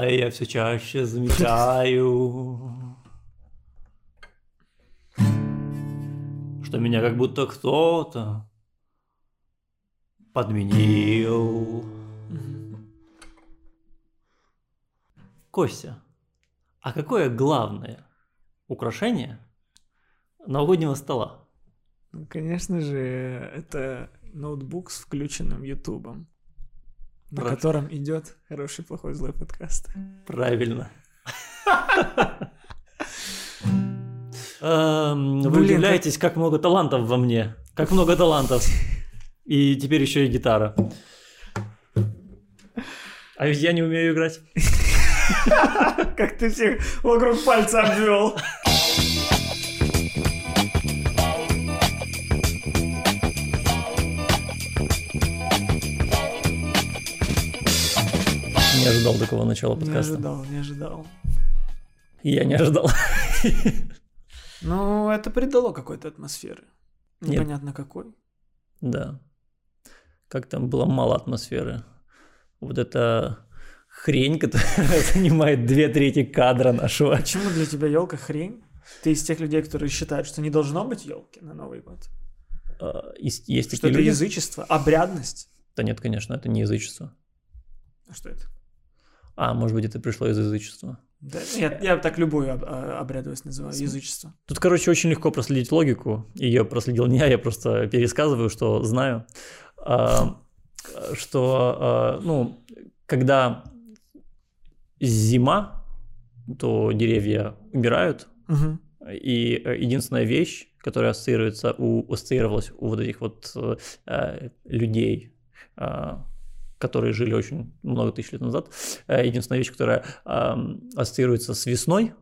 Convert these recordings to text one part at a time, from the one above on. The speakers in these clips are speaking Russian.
А я все чаще замечаю, что меня как будто кто-то подменил. Костя, а какое главное украшение новогоднего стола? Ну, конечно же, это ноутбук с включенным ютубом, на котором идет хороший, плохой, злой подкаст. Правильно. Эм, Вы удивляетесь, как много талантов во мне. Как много талантов. И теперь еще и гитара. А ведь я не умею играть. Как ты всех вокруг пальца обвел. Не ожидал такого начала Не подкаста. ожидал, не ожидал. Я не ожидал. Ну, это придало какой-то атмосферы. Нет. Непонятно какой. Да. Как там было мало атмосферы. Вот эта хрень, которая занимает две трети кадра нашего. Почему для тебя елка хрень? Ты из тех людей, которые считают, что не должно быть елки на Новый год. А, Есть, есть Что такие это люди? язычество, обрядность. Да нет, конечно, это не язычество. А что это? А, может быть, это пришло из язычества. Да, я, я так любую об- а, обрядовость называю, язычество. Тут, короче, очень легко проследить логику. Ее проследил не я, я просто пересказываю, что знаю. А, Что, а, ну, когда зима, то деревья умирают, Мгм. и э, единственная вещь, которая ассоциируется у, ассоциировалась у вот этих вот э, людей, э, которые жили очень много тысяч лет назад, э, единственная вещь, которая ассоциируется с весной,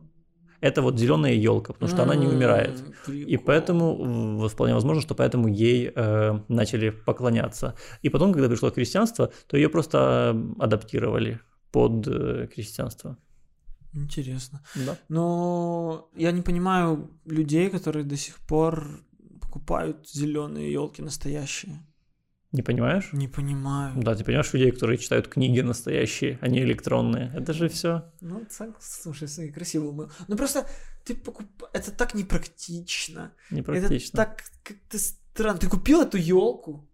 это вот зеленая елка, потому что она не умирает. И поэтому, вполне возможно, что поэтому ей э, начали поклоняться. И потом, когда пришло христианство, то ее просто адаптировали под э, христианство. Интересно. Да. Но я не понимаю людей, которые до сих пор покупают зеленые елки настоящие. Не понимаешь? Не понимаю. Да, ты понимаешь людей, которые читают книги настоящие, а не электронные. Это же все. Ну, так, слушай, красиво мы. Ну просто ты покуп... Это так непрактично. Непрактично. Это так как-то странно. Ты купил эту елку.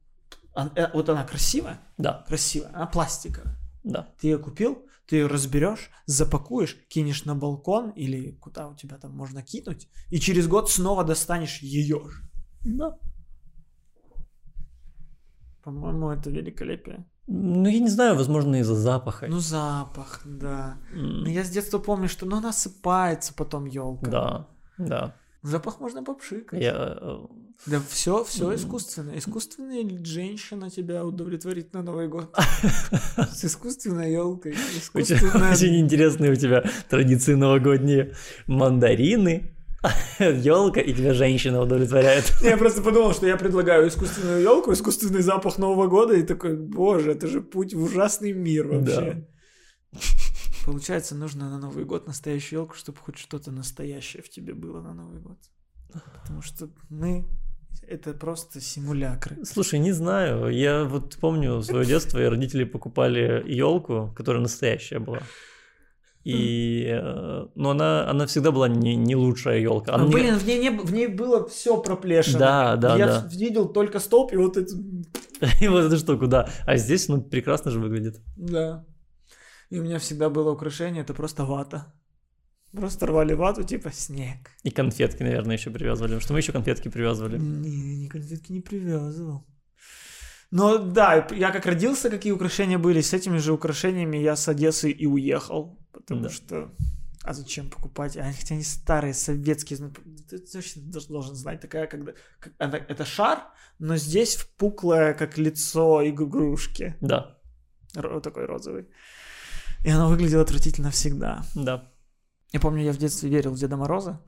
вот она красивая, Да, красивая, она пластиковая. да. Ты ее купил, ты ее разберешь, запакуешь, кинешь на балкон или куда у тебя там можно кинуть, и через год снова достанешь ее же. Да. По-моему, это великолепие. Ну, я не знаю, возможно, из-за запаха. Ну, запах, да. Ну, я с детства помню, что ну, она осыпается потом елка. Да, да. Запах можно попшикать. Я... э, Да все, все М. искусственно. Искусственная женщина тебя удовлетворит на Новый год. С искусственной елкой. Очень интересные у тебя традиции новогодние. Мандарины, елка, и тебя женщина удовлетворяет. Я просто подумал, что я предлагаю искусственную елку, искусственный запах Нового года, и такой, боже, это же путь в ужасный мир вообще. Получается, нужно на Новый год настоящую елку, чтобы хоть что-то настоящее в тебе было на Новый год. Потому что мы это просто симулякры. Слушай, не знаю. Я вот помню свое детство, и родители покупали елку, которая настоящая была. И, э, но она, она всегда была не, не лучшая елка. А, блин, в ней, не, в ней было все проплешено. Да, да, Я да. видел только столб и вот это... И вот эту штуку, да. А здесь, ну, прекрасно же выглядит. Да. И у меня всегда было украшение, это просто вата. Просто рвали вату, типа снег. И конфетки, наверное, еще привязывали. Потому что мы еще конфетки привязывали. Не, ни конфетки не привязывал. Но да, я как родился, какие украшения были, с этими же украшениями я с Одессы и уехал. Потому Да. что... А зачем покупать? А, хотя они старые, советские. Ты точно должен знать. Такая, когда... как- Это, шар, но здесь впуклое, как лицо игрушки. Да, Ро- такой розовый. И оно выглядело отвратительно всегда. да. Я помню, я в детстве верил в Деда Мороза.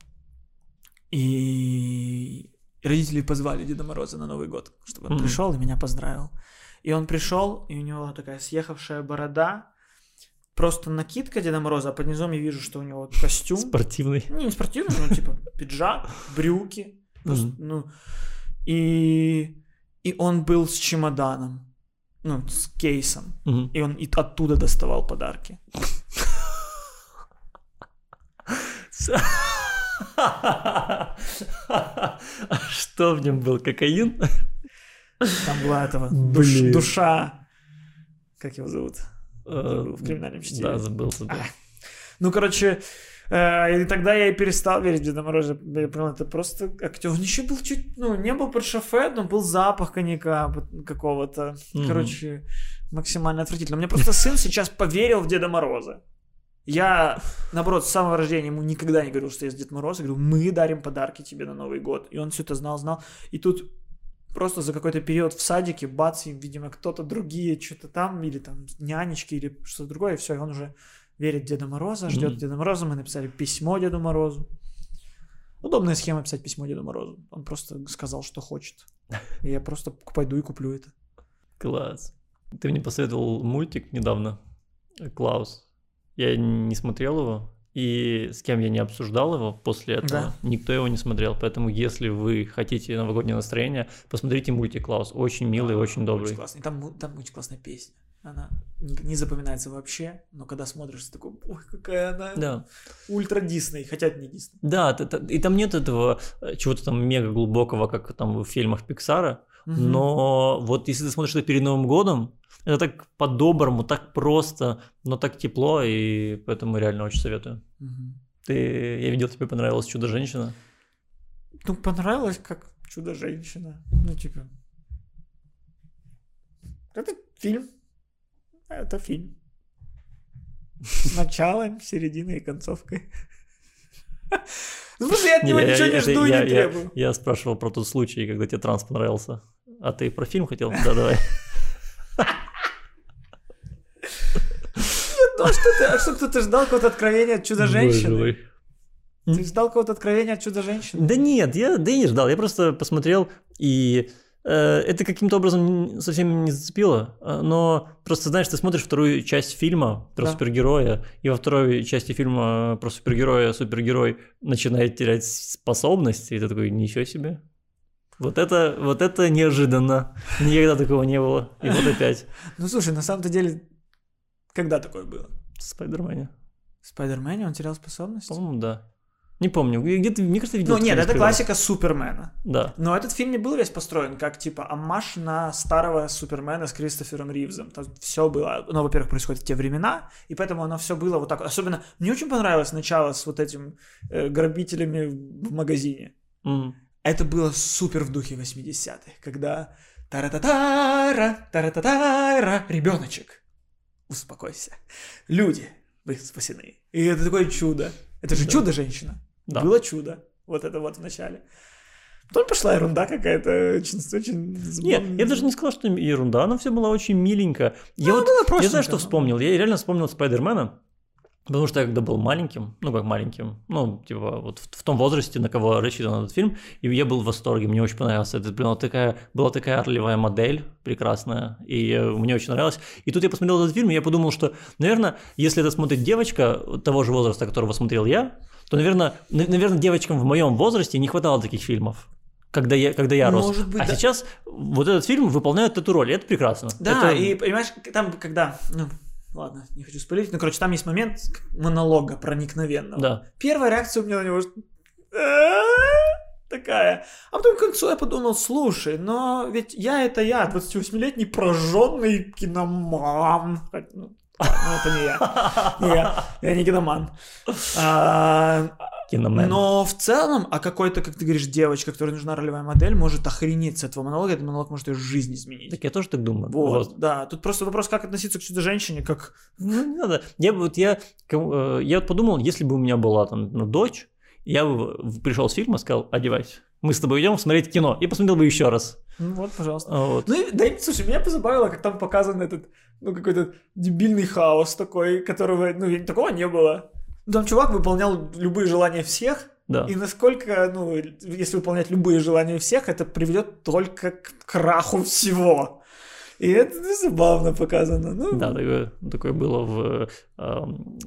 И родители позвали Деда Мороза на Новый год, чтобы он Мгм. пришел и меня поздравил. И он пришел, и у него такая съехавшая борода, просто накидка Деда Мороза, а под низом я вижу, что у него костюм. Спортивный. Ну, не спортивный, ну, типа пиджак, брюки. Просто, Мгм. ну, и, и он был с чемоданом, ну, с кейсом. И он и оттуда доставал подарки. Что в нем был? Кокаин? Там была этого душ, душа. Как его зовут? Э, в криминальном чтиве. Да, забыл. забыл. Ну, короче, э, и тогда я и перестал верить в Деда Мороза. Я понял, это просто актер. Он еще был чуть, ну, не был под шофе, но был запах коньяка какого-то. Короче, максимально отвратительно. У меня просто сын сейчас поверил в Деда Мороза. Я, наоборот, с самого рождения ему никогда не говорил, что я с Дед Мороз. Я говорю, мы дарим подарки тебе на Новый год. И он все это знал, знал. И тут просто за какой-то период в садике, бац, и, видимо, кто-то другие, что-то там, или там нянечки, или что-то другое, и все, и он уже верит Деда Мороза, ждет mm-hmm. Деда Мороза, мы написали письмо Деду Морозу. Удобная схема писать письмо Деду Морозу. Он просто сказал, что хочет. И я просто пойду и куплю это. Класс. Ты мне посоветовал мультик недавно, Клаус. Я не смотрел его, и с кем я не обсуждал его после этого, да. никто его не смотрел. Поэтому, если вы хотите новогоднее настроение, посмотрите мультик Клаус. Очень милый, да, очень добрый. Очень классный. Там, там очень классная песня. Она не запоминается вообще, но когда смотришь, ты такой, ой, какая она да. ультра Дисней, хотя это не Дисней. Да, и там нет этого э, чего-то там мега глубокого, как там в фильмах Пиксара, угу. но вот если ты смотришь это перед Новым годом, это так по-доброму, так просто, но так тепло, и поэтому реально очень советую. Угу. Ты, я видел, тебе понравилось «Чудо-женщина»? Ну, понравилось как «Чудо-женщина». Ну, типа... Это фильм. Это фильм. С началом, серединой и концовкой. Ну, слушай, я от него ничего не жду и не требую. Я спрашивал про тот случай, когда тебе транс понравился. А ты про фильм хотел? Да, давай. Ну, а что ты, а что кто-то ждал какого-то откровения от чудо-женщины? Ты ждал какого-то откровения от чудо-женщины? Да нет, я, да я не ждал, я просто посмотрел, и э, это каким-то образом совсем не зацепило, а, но просто, знаешь, ты смотришь вторую часть фильма про да. супергероя, и во второй части фильма про супергероя супергерой начинает терять способности, и ты такой, ничего себе. Вот это, вот это неожиданно. Никогда такого не было. И вот опять. Ну слушай, на самом-то деле когда такое было? В Спайдермене. В Спайдермене он терял способности? По-моему, да. Не помню, где-то, мне кажется, видел. Ну, нет, это классика Супермена. Да. Но этот фильм не был весь построен как, типа, амаш на старого Супермена с Кристофером Ривзом. Там все было, ну, во-первых, происходит в те времена, и поэтому оно все было вот так. Особенно, мне очень понравилось начало с вот этим э, грабителями в магазине. Mm. Это было супер в духе 80-х, когда тара-та-тара, тара-та-тара, ребеночек успокойся. Люди, вы спасены. И это такое чудо. Это же да. чудо-женщина. Да. Было чудо. Вот это вот в начале. Потом пошла ерунда какая-то, очень, очень Нет, я даже не сказал, что ерунда, она все была очень миленькая. Я ну, вот, я знаю, что вспомнил, я реально вспомнил Спайдермена, Потому что я когда был маленьким, ну как маленьким, ну типа вот в, в том возрасте, на кого рассчитан этот фильм, и я был в восторге, мне очень понравился. Это была такая, была такая орлевая модель прекрасная, и мне очень нравилось. И тут я посмотрел этот фильм, и я подумал, что, наверное, если это смотрит девочка того же возраста, которого смотрел я, то, наверное, наверное, девочкам в моем возрасте не хватало таких фильмов когда я, когда я рос. Может быть, а да. сейчас вот этот фильм выполняет эту роль, и это прекрасно. Да, это... и понимаешь, там, когда, ну, Ладно, не хочу спалить. Ну, короче, там есть момент монолога проникновенного. Да. Первая реакция у меня на него такая. А потом к концу я подумал, слушай, но ведь я это я, 28-летний прожженный киноман. Ну, это не я. Не я. Я не киноман. А, Киномен. Но в целом, а какой-то, как ты говоришь, девочка, которой нужна ролевая модель, может охренеть с этого монолога, этот монолог может ее жизнь изменить. Так я тоже так думаю. Вот, вот. да. Тут просто вопрос, как относиться к чудо-женщине, как... Ну, не надо. Я, вот, я, э, я подумал, если бы у меня была там ну, дочь, я бы пришел с фильма, сказал, одевайся. Мы с тобой идем смотреть кино. И посмотрел бы еще раз. Ну вот, пожалуйста. Вот. Ну, да, слушай, меня позабавило, как там показан этот, ну, какой-то дебильный хаос такой, которого, ну, такого не было. Там чувак выполнял любые желания всех, да. И насколько, ну, если выполнять любые желания всех, это приведет только к краху всего. И это забавно показано. Ну... Да, такое, такое было в... Эм...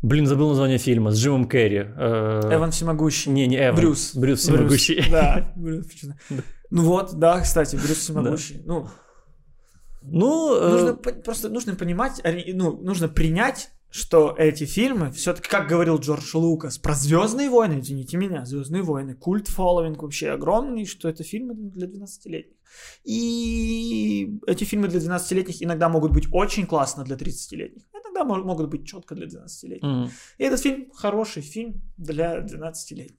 Блин, забыл название фильма с Джимом Керри. Э... Эван Всемогущий. Не, не Эван. Брюс. Брюс Всемогущий. Брюс. Да, Брюс. Ну вот, да, кстати, Брюс Всемогущий. Ну, ну, нужно, э... просто нужно понимать, ну, нужно принять что эти фильмы, все-таки, как говорил Джордж Лукас, про Звездные войны, извините меня, Звездные войны, культ фолловинг вообще огромный, что это фильмы для 12-летних. И эти фильмы для 12-летних иногда могут быть очень классно для 30-летних, иногда могут быть четко для 12-летних. Mm. И этот фильм хороший фильм для 12-летних.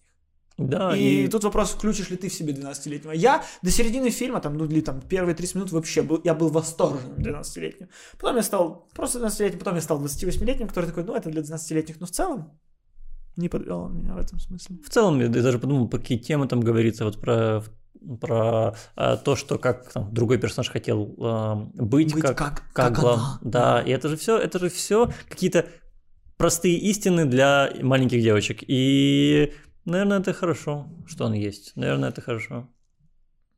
Да, и, и тут вопрос, включишь ли ты в себе 12-летнего. Я до середины фильма, там, ну, или там первые 30 минут вообще был, я был восторженным 12-летним. Потом я стал просто 12-летним, потом я стал 28-летним, который такой, ну, это для 12-летних, но в целом не подвел он меня в этом смысле. В целом, я даже подумал, по какие темы там говорится, вот про про а, то, что как там, другой персонаж хотел а, быть, быть как, как, как, как глав... она. Да, и это же все, это же все какие-то простые истины для маленьких девочек. И Наверное, это хорошо, что он есть. Наверное, это хорошо.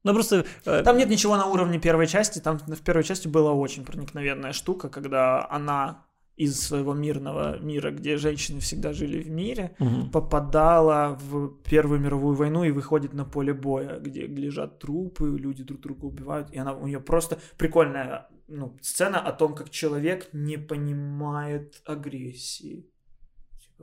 Ну просто... Э... Там нет ничего на уровне первой части. Там в первой части была очень проникновенная штука, когда она из своего мирного мира, где женщины всегда жили в мире, угу. попадала в Первую мировую войну и выходит на поле боя, где лежат трупы, люди друг друга убивают, и она у нее просто прикольная ну, сцена о том, как человек не понимает агрессии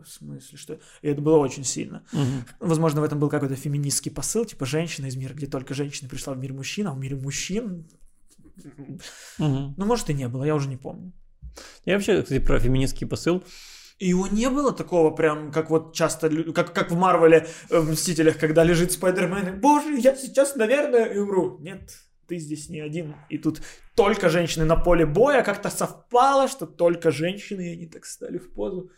в смысле, что... И это было очень сильно. Угу. Возможно, в этом был какой-то феминистский посыл, типа женщина из мира, где только женщина пришла в мир мужчин, а в мире мужчин... Угу. Ну, может, и не было, я уже не помню. Я вообще, кстати, про феминистский посыл. И его не было такого прям, как вот часто, как, как в Марвеле, э, в Мстителях, когда лежит Спайдермен, и, боже, я сейчас, наверное, умру. Нет, ты здесь не один. И тут только женщины на поле боя как-то совпало, что только женщины, и они так стали в позу.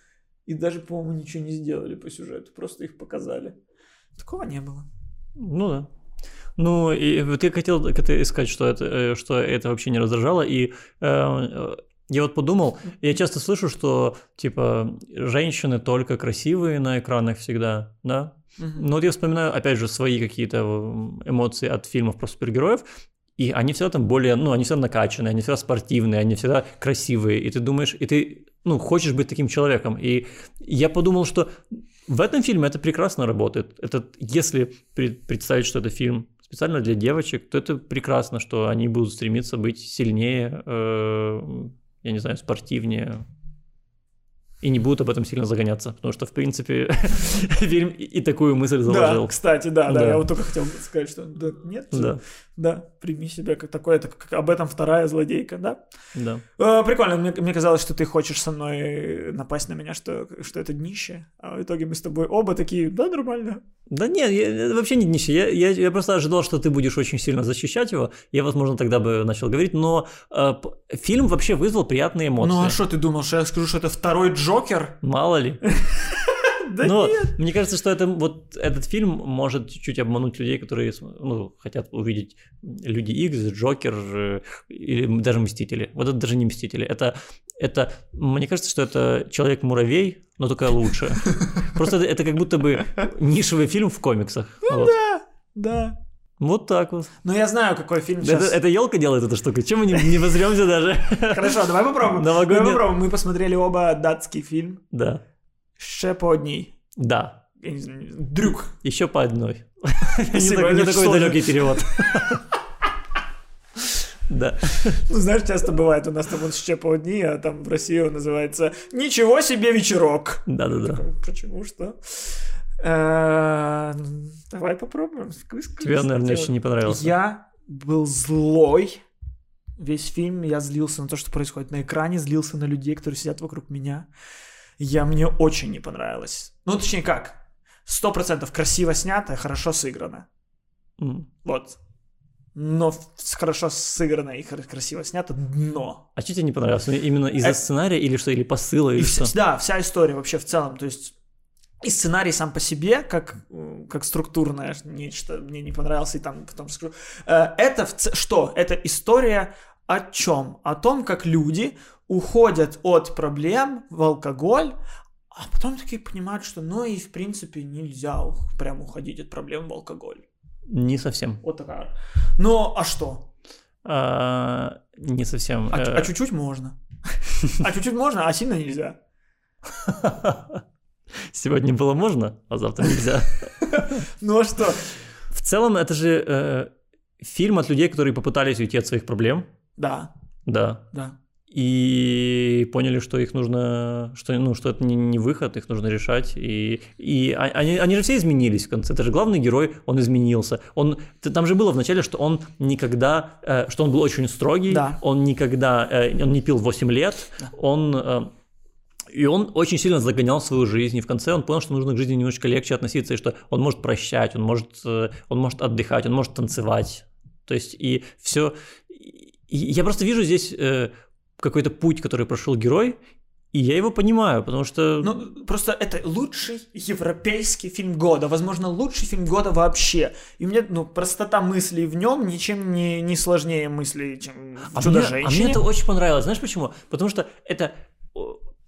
И даже, по-моему, ничего не сделали по сюжету, просто их показали. Такого не было. Ну да. Ну, и вот я хотел это сказать, что это, э, что это вообще не раздражало, и э, я вот подумал, я часто слышу, что, типа, женщины только красивые на экранах всегда, да? Но вот я вспоминаю, опять же, свои какие-то эмоции от фильмов про супергероев, и они всегда там более, ну, они всегда накачанные, они всегда спортивные, они всегда красивые, и ты думаешь, и ты ну, хочешь быть таким человеком. И я подумал, что в этом фильме это прекрасно работает. Это, если представить, что это фильм специально для девочек, то это прекрасно, что они будут стремиться быть сильнее, э, я не знаю, спортивнее, и не будут об этом сильно загоняться, потому что, в принципе, фильм и такую мысль заложил. Да, кстати, да, да, да, я вот только хотел сказать, что да, нет, да, да прими себя как такое, это как об этом вторая злодейка, да? Да. Э, прикольно, мне, мне казалось, что ты хочешь со мной напасть на меня, что, что это днище, а в итоге мы с тобой оба такие, да, нормально. Да нет, я, вообще не днище, я, я, я просто ожидал, что ты будешь очень сильно защищать его, я, возможно, тогда бы начал говорить, но э, фильм вообще вызвал приятные эмоции. Ну а что ты думал, что я скажу, что это второй Джокер? Мало ли. Да Но нет. мне кажется, что это, вот этот фильм может чуть-чуть обмануть людей, которые ну, хотят увидеть Люди Икс, Джокер э, или даже Мстители. Вот это даже не Мстители. Это, это мне кажется, что это Человек-муравей, но только лучше. Просто это, это как будто бы нишевый фильм в комиксах. Ну вот. да, да. Вот так вот. Ну, я знаю, какой фильм сейчас... Это, это елка делает эту штуку. Чем мы не, не возьмемся даже? Хорошо, давай попробуем. Новогодний... Давай попробуем. Мы посмотрели оба датский фильм. Да. Ще по одній. Да. Я не знаю, дрюк. Еще по одной. Не такой далекий перевод. Да. Ну, знаешь, часто бывает, у нас там вот ще по одни, а там в России он называется «Ничего себе вечерок». Да-да-да. Почему, что? Э, давай попробуем. Тебе, наверное, еще не понравился. Я был злой весь фильм. Я злился на то, что происходит на экране, злился на людей, которые сидят вокруг меня я мне очень не понравилось. Ну, точнее как, сто процентов красиво снято, хорошо сыграно. Mm. Вот. Но хорошо сыграно и красиво снято дно. А что тебе не понравилось? Ну, именно из-за э... сценария или что? Или посыла? Или что? Да, вся история вообще в целом. То есть и сценарий сам по себе, как, как структурное нечто, мне не понравился, и там потом скажу. Э, это в, что? Это история о чем? О том, как люди уходят от проблем в алкоголь, а потом такие понимают, что ну и в принципе нельзя прям уходить от проблем в алкоголь. Не совсем. Вот такая. Ну, а что? А, не совсем. А, а чуть-чуть можно. А чуть-чуть можно, а сильно нельзя. Сегодня было можно, а завтра нельзя. Ну а что? В целом, это же э, фильм от людей, которые попытались уйти от своих проблем. Да. Да. Да. И поняли, что их нужно, что, ну, что это не, не выход, их нужно решать. И, и они, они же все изменились в конце. Это же главный герой, он изменился. Он, там же было вначале, что он никогда, э, что он был очень строгий, да. он никогда, э, он не пил 8 лет, да. он... Э, и он очень сильно загонял свою жизнь, и в конце он понял, что нужно к жизни немножечко легче относиться, и что он может прощать, он может, э, он может отдыхать, он может танцевать. То есть и все... И я просто вижу здесь э, какой-то путь, который прошел герой, и я его понимаю, потому что... Ну, просто это лучший европейский фильм года, возможно, лучший фильм года вообще. И мне, ну, простота мыслей в нем ничем не, не сложнее мыслей, чем в а Мне, а мне это очень понравилось. Знаешь почему? Потому что это...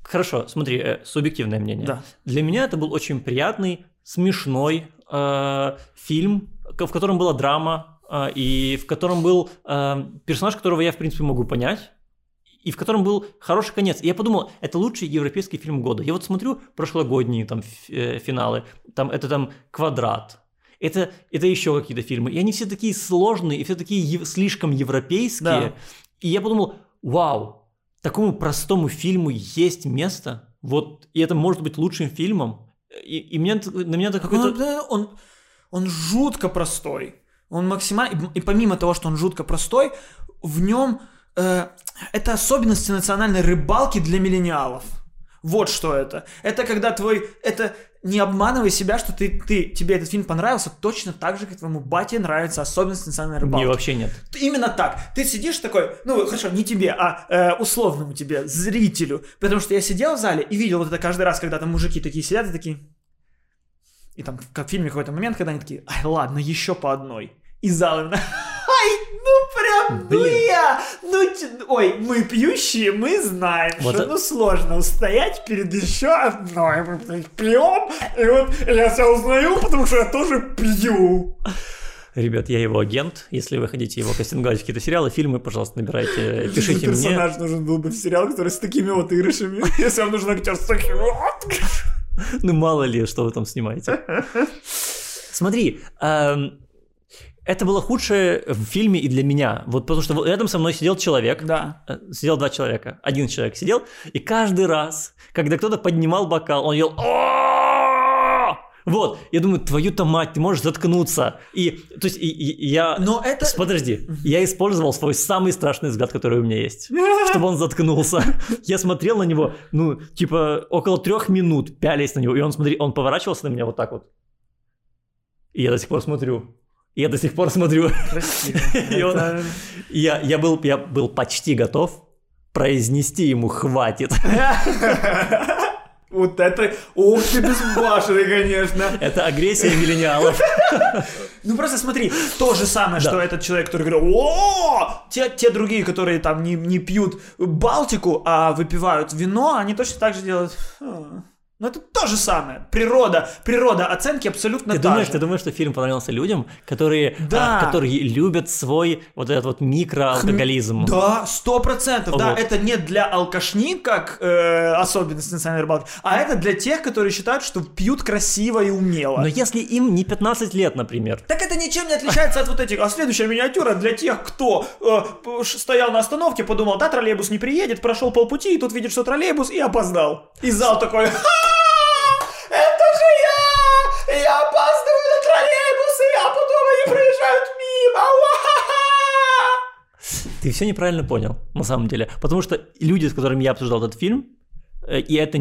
Хорошо, смотри, э, субъективное мнение. Да. Для меня это был очень приятный, смешной э, фильм, в котором была драма, э, и в котором был э, персонаж, которого я, в принципе, могу понять и в котором был хороший конец. И я подумал, это лучший европейский фильм года. Я вот смотрю прошлогодние там э, финалы, там это там «Квадрат», это, это еще какие-то фильмы. И они все такие сложные, и все такие ев- слишком европейские. Да. И я подумал, вау, такому простому фильму есть место, вот, и это может быть лучшим фильмом. И, и меня, на меня это какой-то... Он, он, он жутко простой. Он максимально... И помимо того, что он жутко простой, в нем э, это особенности национальной рыбалки для миллениалов. Вот что это. Это когда твой... Это не обманывай себя, что ты, ты, тебе этот фильм понравился точно так же, как твоему бате нравится особенность национальной рыбалки. Не, вообще нет. Именно так. Ты сидишь такой, ну хорошо, не тебе, а э, условному тебе, зрителю. Потому что я сидел в зале и видел вот это каждый раз, когда там мужики такие сидят и такие... И там, как в фильме какой-то момент, когда они такие, ай, ладно, еще по одной. И зал именно... Ай, ну ой, мы пьющие, мы знаем, вот что это... ну сложно устоять перед еще одной. Мы пьем, и вот я себя узнаю, потому что я тоже пью. Ребят, я его агент. Если вы хотите его кастинговать в какие-то сериалы, фильмы, пожалуйста, набирайте, пишите мне. Персонаж нужен был бы в сериал, который с такими вот игрышами. Если вам нужен актер с такими вот. Ну, мало ли, что вы там снимаете. Смотри, эм, это было худшее в фильме и для меня. Вот потому что рядом со мной сидел человек. Да. Э, сидел два человека. Один человек сидел, и каждый раз, когда кто-то поднимал бокал, он ел вот, я думаю, твою-то мать, ты можешь заткнуться. И, то есть, и, и, я... Но это... Подожди, я использовал свой самый страшный взгляд, который у меня есть, чтобы он заткнулся. Я смотрел на него, ну, типа, около трех минут, пялись на него, и он, смотри, он поворачивался на меня вот так вот. И я до сих пор смотрю. Я до сих пор смотрю. И он, я, я, был, я был почти готов произнести ему «хватит». Вот это... Ух ты безбашенный, конечно. Это агрессия миллениалов. Ну просто смотри, то же самое, что этот человек, который говорит, о те, другие, которые там не, не пьют Балтику, а выпивают вино, они точно так же делают... Но это то же самое. Природа, природа оценки абсолютно ты та думаешь, же. Ты думаешь, что фильм понравился людям, которые, да. а, которые любят свой вот этот вот микроалкоголизм? Да, сто процентов. Да, это не для алкашни, как э, особенность национальной рыбалки, а это для тех, которые считают, что пьют красиво и умело. Но если им не 15 лет, например. Так это ничем не отличается от вот этих. А следующая миниатюра для тех, кто э, стоял на остановке, подумал, да, троллейбус не приедет, прошел полпути, и тут видит, что троллейбус, и опоздал. И зал такой, ха! Это же я! Я опаздываю на троллейбус, и я потом они проезжают мимо! Ты все неправильно понял, на самом деле. Потому что люди, с которыми я обсуждал этот фильм, э, и это,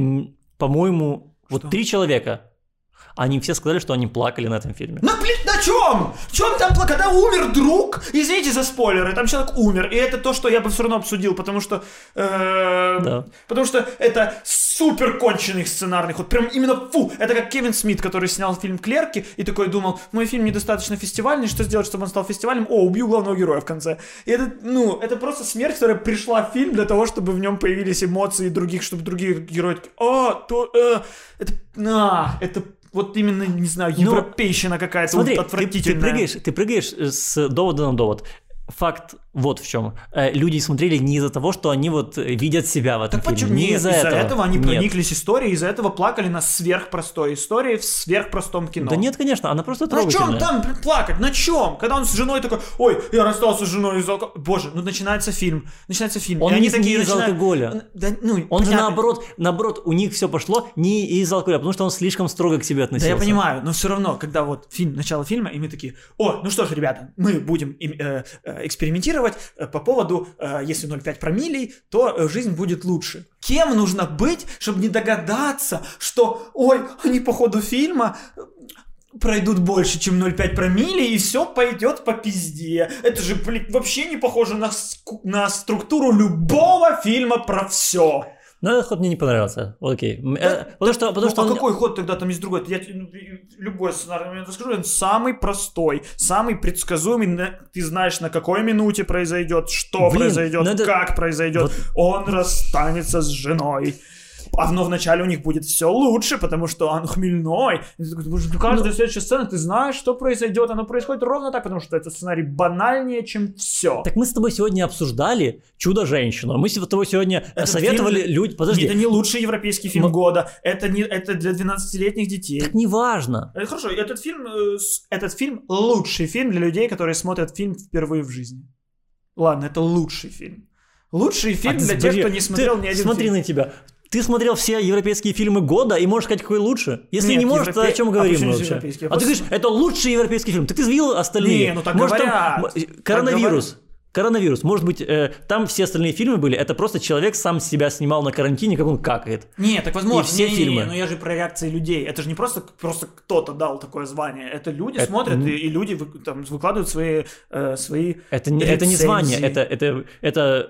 по-моему, вот три человека, они все сказали, что они плакали на этом фильме. На, чем? В чем там? Когда умер друг, извините за спойлеры, там человек умер, и это то, что я бы все равно обсудил, потому что... Э, да. Потому что это супер конченый сценарный ход, прям именно фу, это как Кевин Смит, который снял фильм «Клерки» и такой думал, мой фильм недостаточно фестивальный, что сделать, чтобы он стал фестивальным? О, убью главного героя в конце. И это, ну, это просто смерть, которая пришла в фильм для того, чтобы в нем появились эмоции других, чтобы другие герои такие, а, то, э, это, на, это вот именно, не знаю, ну, европейщина какая-то смотри, отвратительная. Ты, ты, прыгаешь, ты прыгаешь с довода на довод. Факт вот в чем. Э, люди смотрели не из-за того, что они вот видят себя в этом Так фильме. почему? Не из-за из-за этого. этого они Нет. прониклись историей, из-за этого плакали на сверхпростой истории в сверхпростом кино. Да нет, конечно, она просто На чем трогательная. там плакать? На чем? Когда он с женой такой, ой, я расстался с женой из алкоголя. Боже, ну начинается фильм. Начинается фильм. Он и они не- такие не из начинают- алкоголя. Да, ну, Он же понятно. наоборот, наоборот, у них все пошло не из алкоголя, потому что он слишком строго к себе Да относился. я понимаю, но все равно, когда вот фильм, начало фильма, и мы такие, о, ну что ж, ребята, мы будем им, э, э, экспериментировать э, по поводу, э, если 0,5 промиллей, то э, жизнь будет лучше. Кем нужно быть, чтобы не догадаться, что, ой, они по ходу фильма пройдут больше, чем 0,5 промилле, и все пойдет по пизде. Это же, блин, вообще не похоже на, на структуру любого фильма про все. Но этот ход мне не понравился. Вот окей. М, э, потому что, потому Ну, что а он- какой ход тогда там есть другой? Я ну, любой сценарий момент расскажу, он самый простой, самый предсказуемый. Ты знаешь, на какой минуте произойдет, что Блин, произойдет, ну это- как произойдет. Он расстанется с женой. А но вначале у них будет все лучше, потому что он хмельной. Ты «Боже, ну, каждая следующая сцена, ты знаешь, что произойдет. Оно происходит ровно так, потому что этот сценарий банальнее, чем все. Так мы с тобой сегодня обсуждали «Чудо-женщину». Мы с тобой сегодня Этот советовали фильм- людям... Подожди, Это не лучший европейский фильм Мы- года. Это, не, это для 12-летних детей. так неважно. Э, Хорошо, этот фильм, э, этот фильм лучший фильм для людей, которые смотрят фильм впервые в жизни. Ладно, это лучший фильм. Лучший фильм А ты для тех, смотри, кто не ты смотрел ни один Смотри фильм. на тебя. Ты смотрел все европейские фильмы года и можешь сказать, какой лучше? Если Нет, не можешь, то о европе- чем а говорим здесь вообще? А ты просто- говоришь, это лучший европейский фильм. Так ты видел остальные? Не, ну так Может, там, говорят. м, Коронавирус. Коронавирус. Может быть, э, там все остальные фильмы были, это просто человек сам себя снимал на карантине, как он какает. Не, так возможно. И все Не, не, не, фильмы. но я же про реакции людей. Это же не просто, просто кто-то дал такое звание. Это люди Это- смотрят, и, и люди вы- там, выкладывают свои, э, свои Это не, это не звание, это, это, это,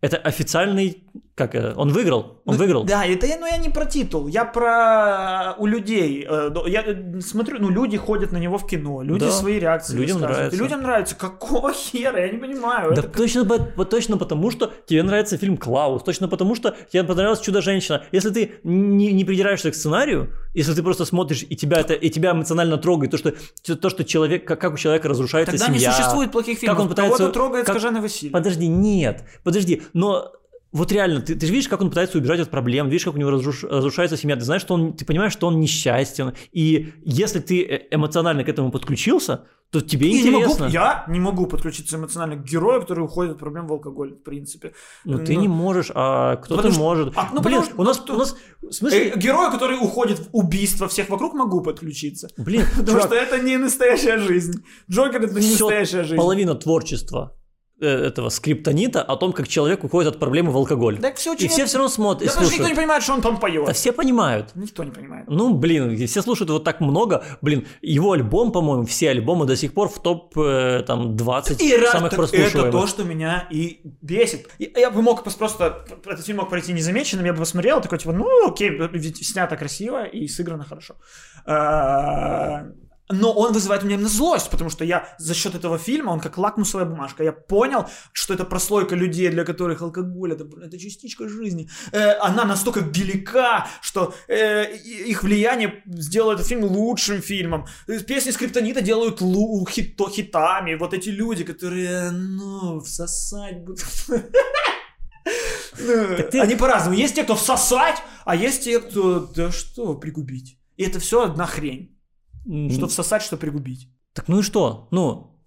это официальный... Как? Он выиграл. Он Ну, выиграл. Да, это я, ну я не про титул, я про у людей. Э, до- Я э, смотрю, ну люди ходят на него в кино, люди Да, свои реакции людям нравится. Людям нравится. Какого хера? Я не понимаю. Да Это как- точно, по- точно потому, что тебе нравится фильм «Клаус», точно потому, что тебе понравилось «Чудо-женщина». Если ты не, не придираешься к сценарию, если ты просто смотришь, и тебя, это, и тебя эмоционально трогает, то, что, то, что человек, как, как у человека разрушается Тогда семья. не существует плохих фильмов. он пытается- Кого-то трогает как- Скаженый Василий. Подожди, нет, подожди, но вот реально, ты, ты же видишь, как он пытается убежать от проблем, видишь, как у него разруш- разрушается семья, ты знаешь, что он, ты понимаешь, что он несчастен, и если ты э- эмоционально к этому подключился, то тебе Я не, могу, интересно. я не могу подключиться эмоционально к герою, который уходит от проблем в алкоголь, в принципе. Ну, ты Ну, не можешь, а кто-то что- может. а, ну, Блин, что- у нас, ну, кто- у нас, в смысле, Э, герою, который уходит в убийство всех вокруг, могу подключиться. блин, Потому чувак, что это не настоящая жизнь. Джокер это не настоящая жизнь. половина творчества этого скриптонита о том, как человек уходит от проблемы в алкоголь. Так все очень... И все все равно смотрят, Да потому что никто не понимает, что он там поет. Да все понимают. Никто не понимает. Ну, блин, все слушают его так много. Блин, его альбом, по-моему, все альбомы до сих пор в топ э, там 20 И самых прослушиваемых. это то, что меня и бесит. Я, я бы мог просто, этот фильм мог пройти незамеченным, я бы посмотрел, такой, типа, ну, окей, ведь снято красиво и сыграно хорошо. Но он вызывает у меня именно злость, потому что я за счет этого фильма, он как лакмусовая бумажка, я понял, что это прослойка людей, для которых алкоголь это, это частичка жизни. Э, она настолько велика, что э, их влияние сделало этот фильм лучшим фильмом. Э, Песни Скриптонита делают лу- хито, хитами. Вот эти люди, которые, ну, всосать будут. Ну, Они по-разному. Есть те, кто всосать, а есть те, кто, да что, пригубить. И это все одна хрень. Что всосать, что пригубить. Так ну и что? Ну,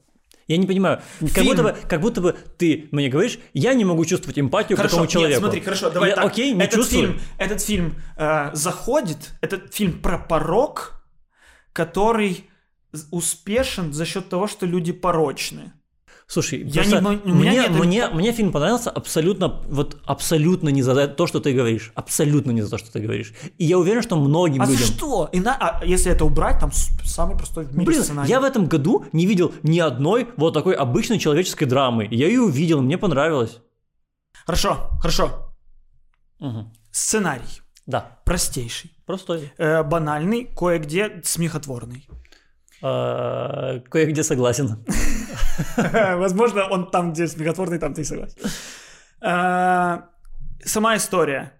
я не понимаю. Как Фильм. будто, бы, как будто бы ты мне говоришь, я не могу чувствовать эмпатию к Хорошо, такому нет, человеку. смотри, хорошо, давай Я- так. Окей, не этот чувствую. фильм, этот фильм э, заходит, этот фильм про порог, который успешен за счет того, что люди порочны. Слушай, Я не у меня мне, нет- мне, мне фильм понравился абсолютно, вот абсолютно не за то, что ты говоришь. Абсолютно не за то, что ты говоришь. И я уверен, что многим А людям... что? И на- а если это убрать, там самый простой в мире Блин, сценарий. я в этом году не видел ни одной вот такой обычной человеческой драмы. Я ее увидел, мне понравилось. Хорошо, хорошо. Мгм. Сценарий Да, простейший, простой. э, банальный, кое-где смехотворный. А, Кое-где согласен. Возможно, он там, где смехотворный, там ты и согласен. А, Сама история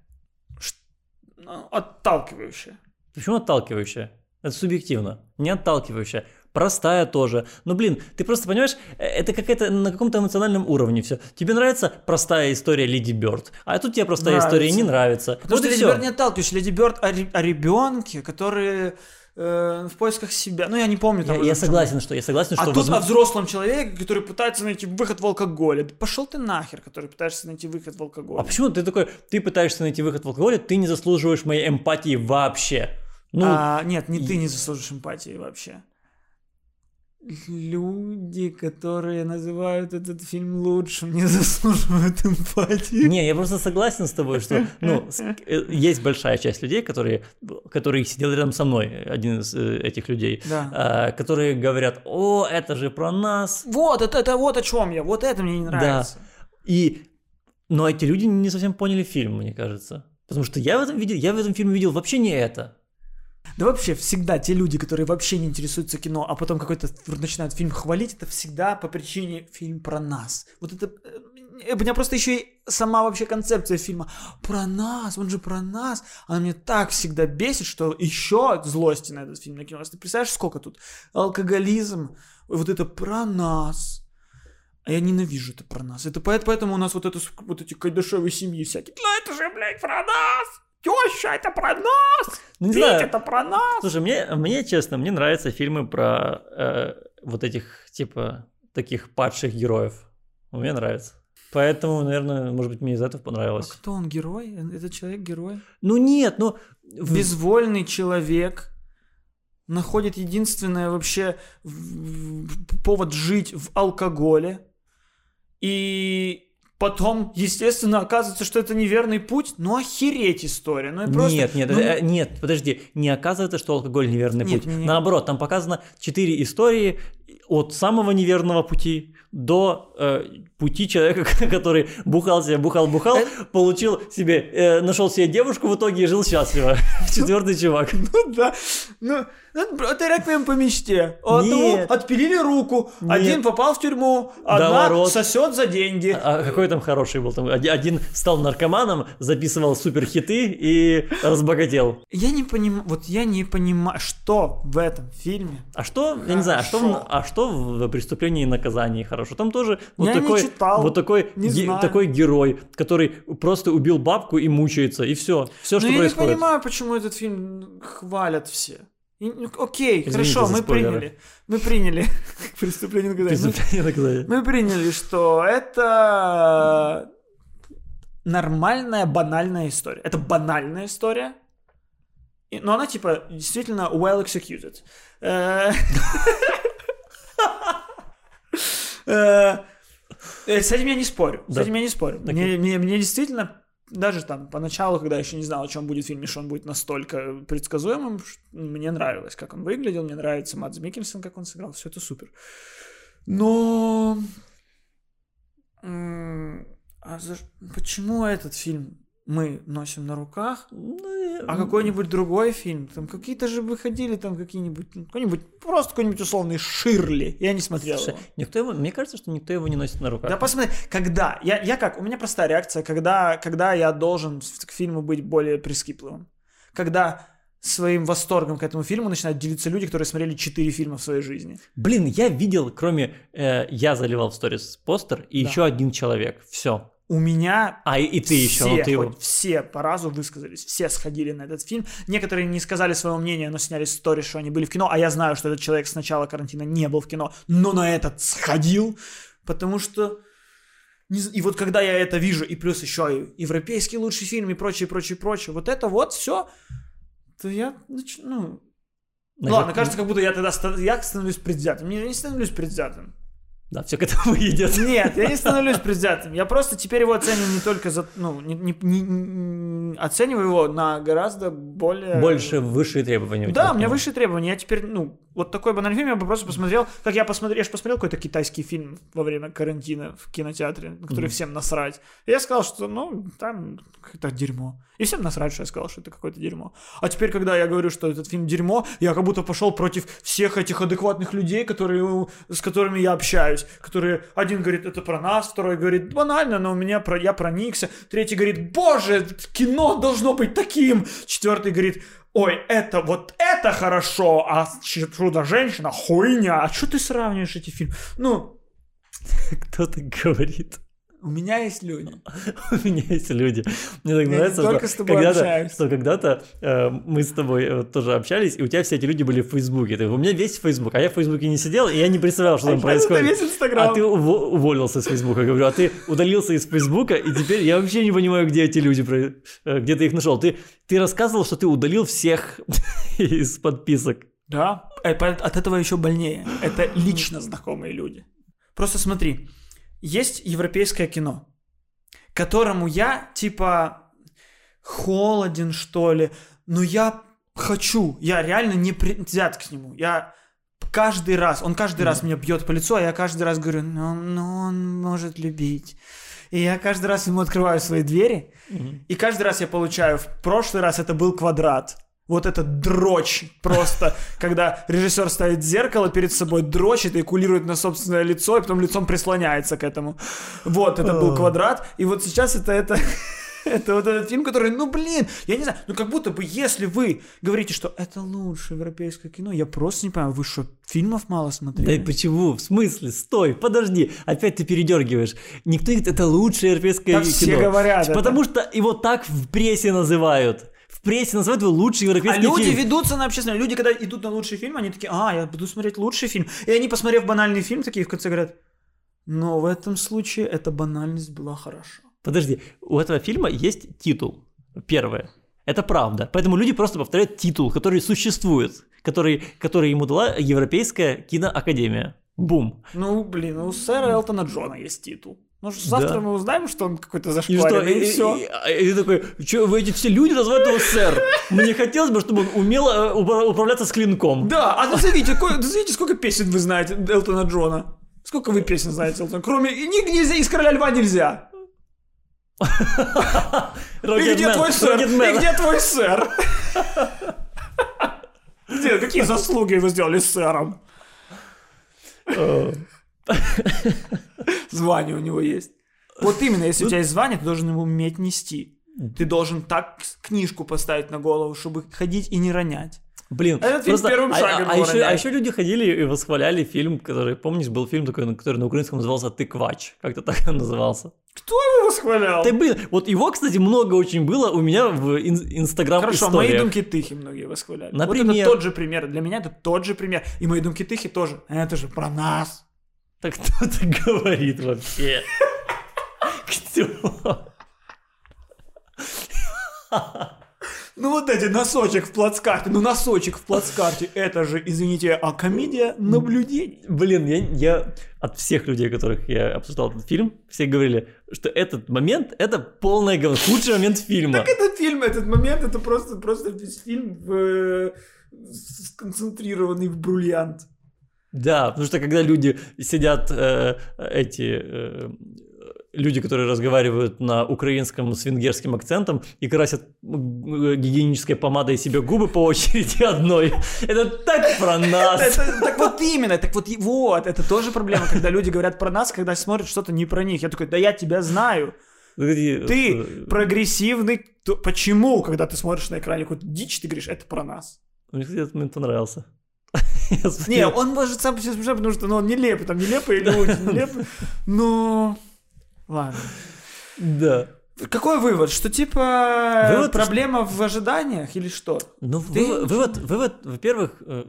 ну, отталкивающая. Почему отталкивающая? Это субъективно. Не отталкивающая. простая тоже. Ну, блин, ты просто понимаешь, э, это какая-то на каком-то эмоциональном уровне все. Тебе нравится простая история Леди Бёрд, а тут тебе простая нравится. история не нравится. Потому вот что Леди Бёрд не отталкиваешь. Леди Бёрд о, о ребенке, который э, в поисках себя. Ну, я не помню. Там, я, я согласен, что я согласен, а что... А возможно... тут о взрослом человеке, который пытается найти выход в алкоголе. Пошел ты нахер, который пытаешься найти выход в алкоголе. А почему ты такой, ты пытаешься найти выход в алкоголе, ты не заслуживаешь моей эмпатии вообще? Ну, а, нет, не ты не заслужишь эмпатии вообще. Люди, которые называют этот фильм лучшим, не заслуживают эмпатии. Не, я просто согласен с тобой, что ну, э, есть большая часть людей, которые, которые сидел рядом со мной, один из э, этих людей, да. А, которые говорят, о, это же про нас. Вот, это, это вот о чем я, вот это мне не нравится. Да. И, но эти люди не совсем поняли фильм, мне кажется. Потому что я в этом, видел, я в этом фильме видел вообще не это. Да вообще всегда те люди, которые вообще не интересуются кино, а потом какой-то начинают фильм хвалить, это всегда по причине фильм про нас. Вот это... Э, у меня просто еще и сама вообще концепция фильма про нас, он же про нас. Она мне так всегда бесит, что еще злости на этот фильм накинулась. Ты представляешь, сколько тут? Алкоголизм, вот это про нас. А я ненавижу это про нас. Это поэтому у нас вот, это, вот эти кайдашевые семьи всякие. Ну это же, блядь, про нас! Теща, это про нас! Ну, не Пить, знаю. это про нас! Слушай, мне, мне честно, мне нравятся фильмы про э, вот этих, типа, таких падших героев. Мне нравится. Поэтому, наверное, может быть, мне из этого понравилось. А кто он, герой? Это человек-герой? Ну нет, ну... Безвольный человек находит единственное вообще повод жить в алкоголе. И Потом, естественно, оказывается, что это неверный путь. Ну, охереть история. Ну, просто, нет, нет, ну... э, нет, подожди. Не оказывается, что алкоголь неверный нет, путь. Нет. Наоборот, там показано четыре истории от самого неверного пути до э, пути человека, который бухал себе, бухал, бухал, э... получил себе, э, нашел себе девушку в итоге и жил счастливо. Четвертый чувак. Ну да. Ну, ну, это реквием по мечте. Одному отпилили руку, Нет. один попал в тюрьму, одна сосет за деньги. А, какой там хороший был? Там один стал наркоманом, записывал супер хиты и разбогател. Я не понимаю, вот я не понимаю, что в этом фильме. А что, я не знаю, а что, а что в преступлении и наказании хорошо? Там тоже вот я такой, читал, вот такой, ге, такой герой, который просто убил бабку и мучается, и все, все, что Но происходит. я не понимаю, почему этот фильм хвалят все. Ну, окей, Извините хорошо, мы приняли. Мы приняли преступление наказания. Преступление наказания. Мы приняли, что это нормальная, банальная история. Это банальная история, но она типа действительно well executed. Э, с этим я не спорю. С этим я не спорю. Мне, мне, мне действительно даже там поначалу, когда я еще не знал, о чем будет фильм, и что он будет настолько предсказуемым, мне нравилось, как он выглядел, мне нравится Мадс Микельсон, как он сыграл, все это супер. Но... А за... почему этот фильм мы носим на руках, ну, а какой-нибудь другой фильм, там какие-то же выходили, там какие-нибудь, какой-нибудь, просто какой-нибудь условный Ширли, я не смотрел Слушай, его. Никто его, мне кажется, что никто его не носит на руках. Да посмотри, когда, я, я как, у меня простая реакция, когда, когда я должен к фильму быть более прискипливым, когда своим восторгом к этому фильму начинают делиться люди, которые смотрели четыре фильма в своей жизни. Блин, я видел, кроме э, я заливал в сторис постер и да. еще один человек. Все у меня... А, и, и ты все, еще, ты хоть все по разу высказались, все сходили на этот фильм. Некоторые не сказали своего мнения, но сняли сторис, что они были в кино, а я знаю, что этот человек с начала карантина не был в кино, но на этот сходил, потому что... И вот когда я это вижу, и плюс еще и европейский лучший фильм, и прочее, прочее, прочее, вот это вот все, то я. Ну... Ладно, кажется, как будто я тогда я становлюсь предвзятым. Не, я не становлюсь предвзятым. Да, все к этому идет. Нет, я не становлюсь предвзятым. Я просто теперь его оцениваю не только за... Ну, не, не, не, оцениваю его на гораздо более... Больше высшие требования. Да, у меня высшие требования. Я теперь, ну, вот такой банальный фильм я бы просто посмотрел, как я посмотрел, я же посмотрел какой-то китайский фильм во время карантина в кинотеатре, на который mm-hmm. всем насрать. И я сказал, что, ну, там какое-то дерьмо. И всем насрать, что я сказал, что это какое-то дерьмо. А теперь, когда я говорю, что этот фильм дерьмо, я как будто пошел против всех этих адекватных людей, которые, с которыми я общаюсь, которые, один говорит, это про нас, второй говорит, банально, но у меня, про, я проникся, третий говорит, боже, кино должно быть таким, четвертый говорит, ой, это вот это хорошо, а чудо-женщина хуйня. А что ты сравниваешь эти фильмы? Ну, кто так говорит? У меня есть люди. У меня есть люди. Мне так нравится, что с тобой когда-то, общаюсь. что когда-то э, мы с тобой э, тоже общались, и у тебя все эти люди были в Фейсбуке. Ты, у меня весь Фейсбук, а я в Фейсбуке не сидел, и я не представлял, что там происходит. весь Инстаграм. А ты уво- уволился с Фейсбука, говорю, а ты удалился из Фейсбука, и теперь я вообще не понимаю, где эти люди, э, где ты их нашел. Ты, ты рассказывал, что ты удалил всех из подписок. Да, от этого еще больнее. Это лично знакомые люди. Просто смотри, есть европейское кино, которому я типа холоден, что ли, но я хочу, я реально не предвзят к нему. Я каждый раз, он каждый раз меня бьет по лицу, а я каждый раз говорю, ну, ну он может любить. И я каждый раз ему открываю свои двери, и каждый раз я получаю, в прошлый раз это был квадрат. Вот этот дрочь просто, когда режиссер ставит зеркало перед собой, дрочит и кулирует на собственное лицо, и потом лицом прислоняется к этому. Вот, это был квадрат. И вот сейчас это, это, это вот этот фильм, который, ну блин, я не знаю, ну как будто бы если вы говорите, что это лучшее европейское кино, я просто не понимаю, вы что, фильмов мало Да смотрели? и почему? В смысле? Стой, подожди. Опять ты передергиваешь. Никто не говорит, это лучшее европейское Так кино. все говорят это. Потому что его так в прессе называют. Прессе называют его лучший А европейский люди фильм. ведутся на общественное. Люди, когда идут на лучший фильм, они такие, а, я буду смотреть лучший фильм. И они, посмотрев банальный фильм, такие в конце говорят, но в этом случае эта банальность была хороша. Подожди, у этого фильма есть титул. Первое. Это правда. Поэтому люди просто повторяют титул, который существует, который, который ему дала Европейская киноакадемия. Бум. Ну, блин, у сэра Элтона Джона есть титул. Ну, завтра Да. мы узнаем, что он какой-то И что? зашкваренный, и, И, все. и- и- и такой, что вы эти все люди называют его сэр? Мне хотелось бы, чтобы он умел э, упра- управляться с клинком. Да, а назовите, ко- назовите, сколько песен вы знаете Элтона Джона? Сколько вы песен знаете Элтона? Кроме... И ни- нельзя, из Короля Льва нельзя. И где твой сэр? И где твой сэр? Где, какие заслуги вы сделали с сэром? Звание у него есть. Вот именно, если у тебя есть звание, ты должен его уметь нести. Ты должен так книжку поставить на голову, чтобы ходить и не ронять. Блин, Этот фильм первым а, шагом а, а еще, а еще люди ходили и восхваляли фильм, который, помнишь, был фильм такой, который на украинском назывался «Тыквач», как-то так он назывался. Кто его восхвалял? Ты, блин, вот его, кстати, много очень было у меня в ин- инстаграм Хорошо, мои историях. думки тыхи многие восхваляли. Вот Например? это тот же пример. Для меня это тот же пример. И мои думки тыхи тоже. Это же про нас. Так кто так говорит вообще? Кто? Ну вот эти носочек в плацкарте. Ну носочек в плацкарте. Это же, извините, а комедия наблюдений. Блин, я, я от всех людей, которых я обсуждал этот фильм, все говорили, что этот момент это полное говно, худший момент фильма. Так этот фильм, этот момент, это просто, просто весь фильм в, э, сконцентрированный в бриллиант. Да, потому что когда люди сидят, э, эти э, люди, которые разговаривают на украинском с венгерским акцентом и красят м, гигиенической помадой себе губы по очереди одной, это так про нас. Это- так вот именно, так вот, вот, это тоже проблема, когда люди говорят про нас, когда смотрят что-то не про них. Я такой, да я тебя знаю. Ты э, прогрессивный. Почему, когда ты смотришь на экране какую-то дичь, ты говоришь, это про нас? Мне, кстати, этот момент понравился. Не, он может сам по себе смешать, потому что ну, он нелепый, там нелепые люди, нелепые. Но... Ладно. Да. Какой вывод? Что типа Вывод, проблема в ожиданиях или что? Ну, Ты- вывод, вывод, вывод, во-первых, э,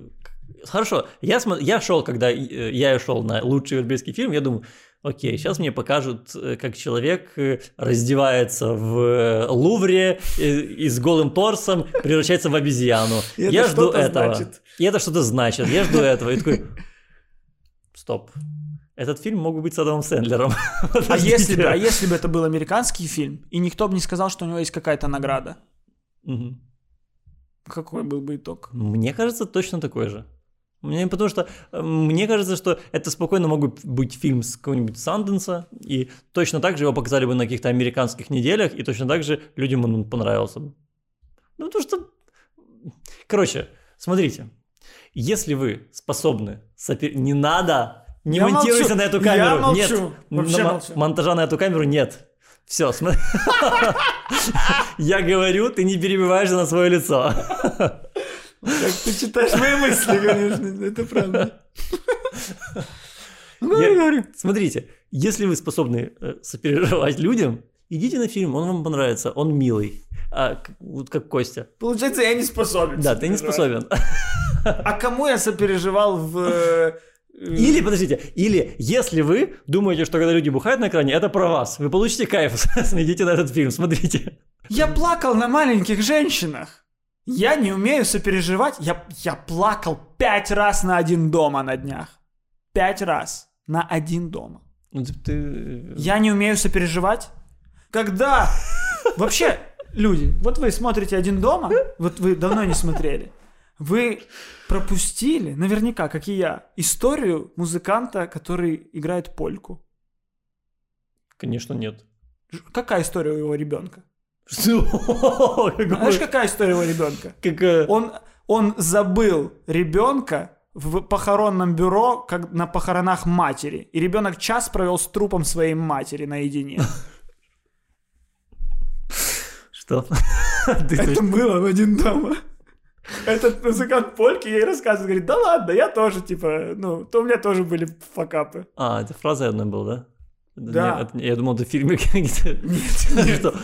хорошо, я, смо- я шел, когда э, я шел на лучший европейский фильм, я думаю, окей, сейчас мне покажут, э, как человек э, раздевается в э, Лувре э, и с голым торсом превращается в обезьяну. И это я жду что-то этого. значит. И это что-то значит. Я жду этого. И такой, стоп. Этот фильм мог бы быть с Адамом Сэндлером. А если, бы, а если бы это был американский фильм, и никто бы не сказал, что у него есть какая-то награда, Мгм. какой был бы итог? Мне кажется, точно такой же. Мне, потому что э, мне кажется, что это спокойно мог бы быть фильм с какого-нибудь Санденса, и точно так же его показали бы на каких-то американских неделях, и точно так же людям он понравился бы. Ну, потому что... Короче, смотрите, если вы способны... сопер- Не надо! Не Я монтируйся молчу. на эту Я камеру! молчу. Нет! Вообще На мо- молчу. Монтажа на эту камеру нет! Все, смотри. Я говорю, ты не перебиваешь на свое лицо. Как ты читаешь мои мысли, конечно, это правда. Ну, я говорю. Смотрите, если вы способны э, сопереживать людям, идите на фильм, он вам понравится, он милый. А, вот как Костя. Получается, я не способен. Да, ты не способен. А кому я сопереживал в... Э, или, подождите, или если вы думаете, что когда люди бухают на экране, это про вас, вы получите кайф, идите на этот фильм, смотрите. Я плакал на маленьких женщинах. Я не умею сопереживать. Я, я плакал пять раз на один дома на днях. Пять раз на один дома. Ну, ты... Я не умею сопереживать. Когда... Вообще, люди, вот вы смотрите один дома, вот вы давно не смотрели. Вы пропустили, наверняка, как и я, историю музыканта, который играет польку. Конечно, нет. Какая история у его ребенка? Что? Знаешь, какая история у его ребенка? Какая? Он, он забыл ребенка в похоронном бюро, как на похоронах матери. И ребенок час провел с трупом своей матери наедине. Что? Это было в один дома. Этот музыкант Польки ей рассказывает, говорит, да ладно, я тоже, типа, ну, то у меня тоже были факапы. А, это фраза одна была, да? Да. Нет, это, я думал, это в фильме где-то. Нет, что,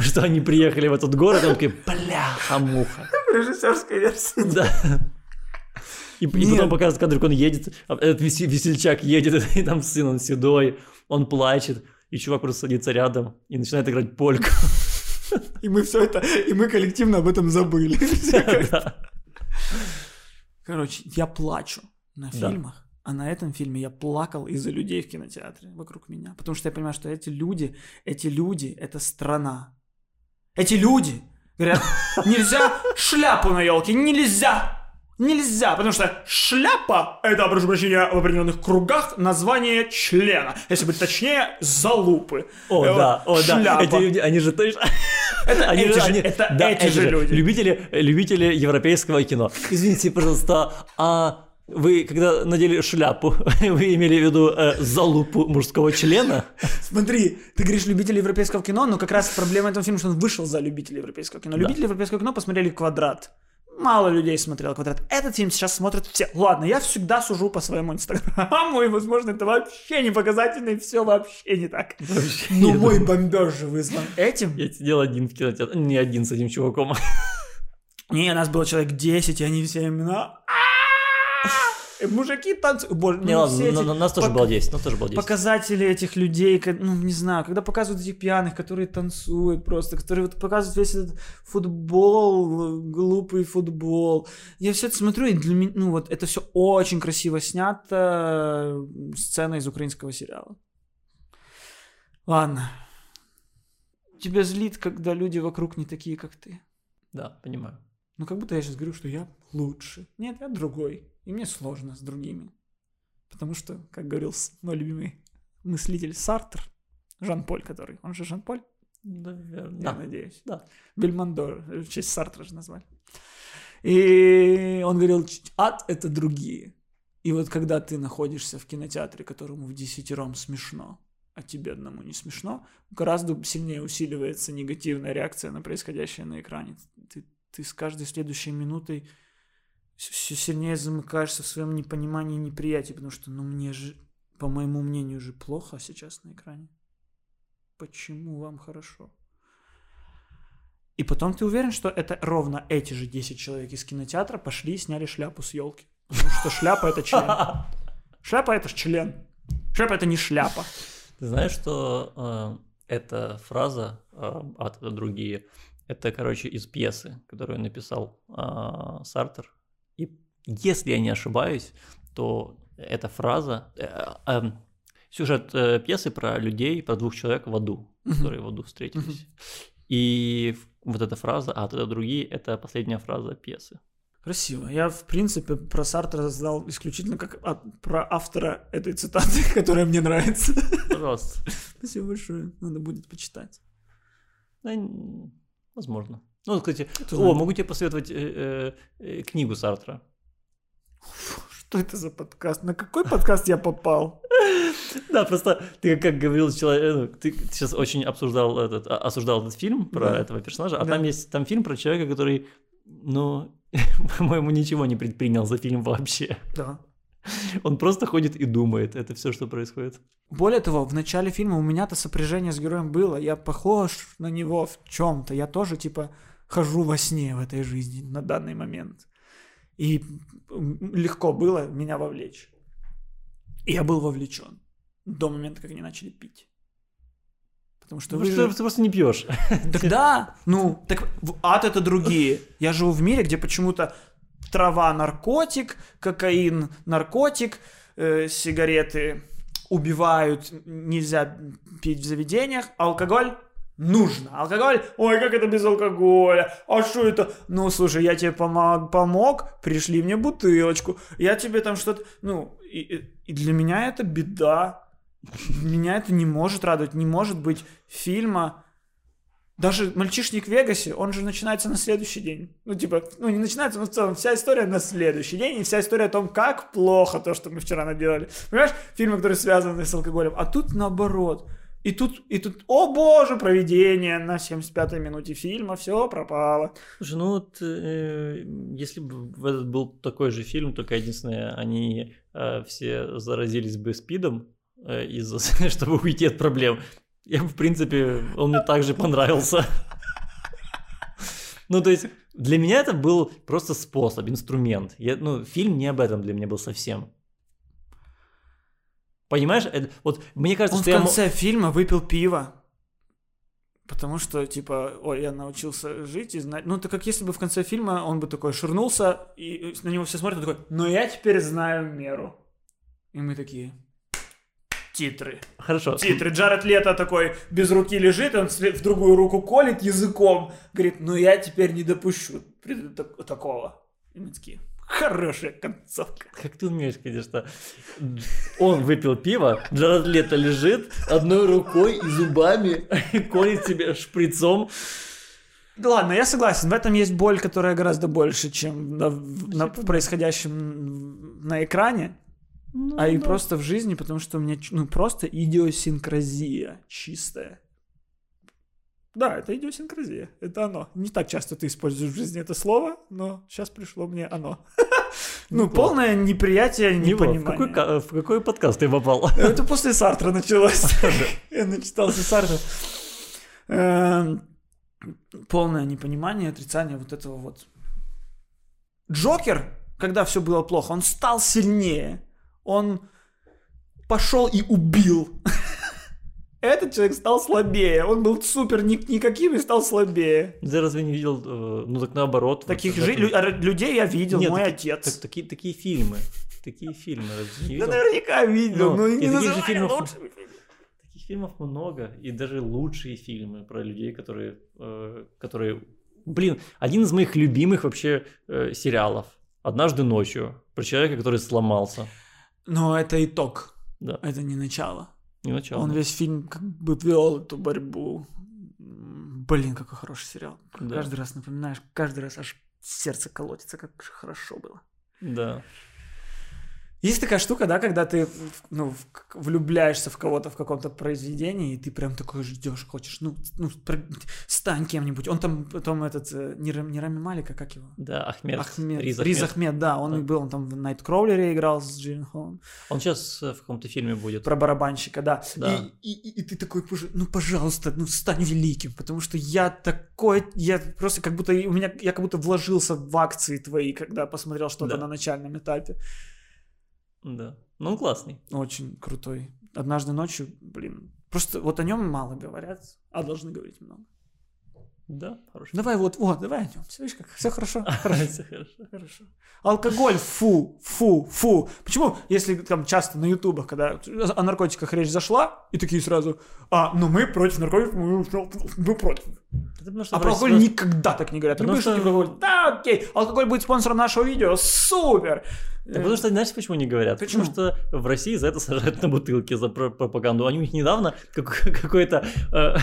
что они приехали в этот город, и он такой, бляха-муха. Режиссерская версия. Да. И, и потом показывают кадр, как он едет, а этот весельчак едет, и там сын, он седой, он плачет, и чувак просто садится рядом и начинает играть польку. И мы все это, и мы коллективно об этом забыли. Короче, я плачу на фильмах, а на этом фильме я плакал из-за людей в кинотеатре вокруг меня. Потому что я понимаю, что эти люди, эти люди — это страна. Эти люди говорят, нельзя шляпу на елке, нельзя! Нельзя, потому что шляпа – это, прошу прощения, в определенных кругах название члена. Если быть точнее, залупы. О, э, да, о, шляпа. да. Эти люди, они же точно... Это они эти же, они, это да, эти, эти же люди. Любители, любители европейского кино. Извините, пожалуйста, а вы, когда надели шляпу, вы имели в виду э, залупу мужского члена? Смотри, ты говоришь любители европейского кино, но как раз проблема этого фильма, что он вышел за любителей европейского кино. Любители да. европейского кино посмотрели «Квадрат». Мало людей смотрел «Квадрат». Этот фильм сейчас смотрят все. Ладно, я всегда сужу по своему инстаграму, и, возможно, это вообще не показательно, и все вообще не так. Вообще Но мой бомбеж же вызван этим. Я сидел один в кинотеатре, не один с этим чуваком. Не, у нас было человек 10, и они все именно... Мужики танцуют. Боже, не, ну, ладно, все эти нас тоже было 10, нас тоже было 10. Показатели этих людей, ну, не знаю, когда показывают этих пьяных, которые танцуют просто, которые вот показывают весь этот футбол, глупый футбол. Я все это смотрю, и для меня, ну, вот это все очень красиво снято, сцена из украинского сериала. Ладно. Тебя злит, когда люди вокруг не такие, как ты. Да, понимаю. Ну, как будто я сейчас говорю, что я лучше. Нет, я другой. И мне сложно с другими. Потому что, как говорил мой любимый мыслитель Сартр, Жан-Поль, который, он же Жан-Поль? Наверное. Я да. надеюсь. Да. Бельмондор, в честь Сартра же назвали. И он говорил, ад — это другие. И вот когда ты находишься в кинотеатре, которому в десятером смешно, а тебе одному не смешно, гораздо сильнее усиливается негативная реакция на происходящее на экране. Ты, ты с каждой следующей минутой все сильнее замыкаешься в своем непонимании и неприятии, потому что, ну, мне же, по моему мнению, же плохо сейчас на экране. Почему вам хорошо? И потом ты уверен, что это ровно эти же 10 человек из кинотеатра пошли и сняли шляпу с елки. Потому что шляпа это член. Шляпа это член. Шляпа это не шляпа. Ты знаешь, что э, эта фраза э, от другие, это, короче, из пьесы, которую написал э, Сартер если я не ошибаюсь, то эта фраза... Э, э, сюжет э, пьесы про людей, про двух человек в аду, которые в аду встретились. И вот эта фраза, а тогда другие, это последняя фраза пьесы. Красиво. Я, в принципе, про Сартра знал исключительно как от, про автора этой цитаты, которая мне нравится. Пожалуйста. Спасибо большое. Надо будет почитать. Да, возможно. Ну, кстати, о, могу тебе посоветовать э, э, э, книгу Сартра. Что это за подкаст? На какой подкаст я попал? Да, просто ты как говорил человек, ну, ты сейчас очень обсуждал этот, осуждал этот фильм про да. этого персонажа, а да. там есть там фильм про человека, который, ну, по-моему, ничего не предпринял за фильм вообще. Да. Он просто ходит и думает. Это все, что происходит. Более того, в начале фильма у меня-то сопряжение с героем было. Я похож на него в чем-то. Я тоже, типа, хожу во сне в этой жизни на данный момент. И легко было меня вовлечь. И я был вовлечен до момента, как они начали пить. Потому что, Потому вы что же... ты просто не пьешь. Тогда, ну, так ад это другие. Я живу в мире, где почему-то трава наркотик, кокаин наркотик, э, сигареты убивают, нельзя пить в заведениях, алкоголь нужно. Алкоголь, ой, как это без алкоголя? А что это? Ну, слушай, я тебе помог, помог пришли мне бутылочку, я тебе там что-то... Ну, и, и для меня это беда. Меня это не может радовать. Не может быть фильма, даже «Мальчишник в Вегасе», он же начинается на следующий день. Ну, типа, ну, не начинается, но в целом вся история на следующий день, и вся история о том, как плохо то, что мы вчера наделали. Понимаешь, фильмы, которые связаны с алкоголем. А тут наоборот. И тут, и тут, о боже, проведение на 75-й минуте фильма, все пропало. Слушай, ну вот, э, если бы этот был такой же фильм, только единственное, они э, все заразились бы спидом, э, из-за, чтобы уйти от проблем. Я, в принципе, он мне также понравился. Ну, то есть, для меня это был просто способ, инструмент. Я, ну, фильм не об этом для меня был совсем. Понимаешь, это, вот мне кажется, он что в конце я... фильма выпил пиво. Потому что, типа, ой, я научился жить и знать. Ну, это как если бы в конце фильма он бы такой ширнулся, и на него все смотрят, и такой, но я теперь знаю меру. И мы такие, титры. Хорошо. Титры. Джаред Лето такой без руки лежит, он в другую руку колет языком. Говорит, ну я теперь не допущу такого. И мы такие, хорошая концовка. Как ты умеешь, конечно. Он выпил пиво, Джаред Лето лежит одной рукой и зубами колет себе шприцом. Да ладно, я согласен. В этом есть боль, которая гораздо больше, чем на, на происходящем на экране. Ну, а и просто в жизни, потому что у меня ну, просто идиосинкразия чистая. Да, это идиосинкразия. Это оно. Не так часто ты используешь в жизни это слово, но сейчас пришло мне оно. Ну, полное неприятие, непонимание. В какой подкаст ты попал? Это после Сартра началось. Я начитался Сартра. Эм, полное непонимание, отрицание вот этого вот. Джокер, когда все было плохо, он стал сильнее он пошел и убил. Этот человек стал слабее. Он был супер никаким и стал слабее. Ты разве не видел? Э, ну так наоборот. Таких же, лю- людей я видел, Нет, мой таки, отец. Так, такие, такие фильмы. Такие фильмы. Да наверняка видел, но, но не же фильмов, лучшими Таких фильмов много. И даже лучшие фильмы про людей, которые, э, которые... Блин, один из моих любимых вообще э, сериалов. «Однажды ночью». Про человека, который сломался. Но это итог. Да. Это не начало. Не начало. Он весь фильм как бы вел эту борьбу. Блин, какой хороший сериал. Да. Каждый раз напоминаешь, каждый раз аж сердце колотится, как хорошо было. Да. Есть такая штука, да, когда ты ну, влюбляешься в кого-то в каком-то произведении, и ты прям такой ждешь, хочешь, ну, ну стань кем-нибудь. Он там потом этот, э, не, не Рами Малика, как его? Да, Ахмед. Ахмед. Риз Ахмед, Риз Ахмед да, он да. был, он там в Найткроулере играл с Джилленхолом. Он сейчас э, в каком-то фильме будет. Про барабанщика, да. да. И, и, и, и ты такой, ну, пожалуйста, ну, стань великим, потому что я такой, я просто как будто, у меня, я как будто вложился в акции твои, когда посмотрел что-то да. на начальном этапе. Да. Ну, он классный. Очень крутой. Однажды ночью, блин. Просто вот о нем мало говорят, а должны говорить много. Да, хорошо. Давай вот, вот, давай о нем. Видишь, как все хорошо. Все хорошо. Хорошо. Алкоголь, фу, фу, фу. Почему, если там часто на ютубах, когда о наркотиках речь зашла, и такие сразу, а, ну мы против наркотиков, мы, мы против. А про алкоголь никогда так не говорят. Потому что... говорят, да, окей, алкоголь будет спонсором нашего видео, супер. Да потому что, знаешь, почему не говорят? Почему? Потому что в России за это сажают на бутылки, за пропаганду. Они у них недавно какой-то...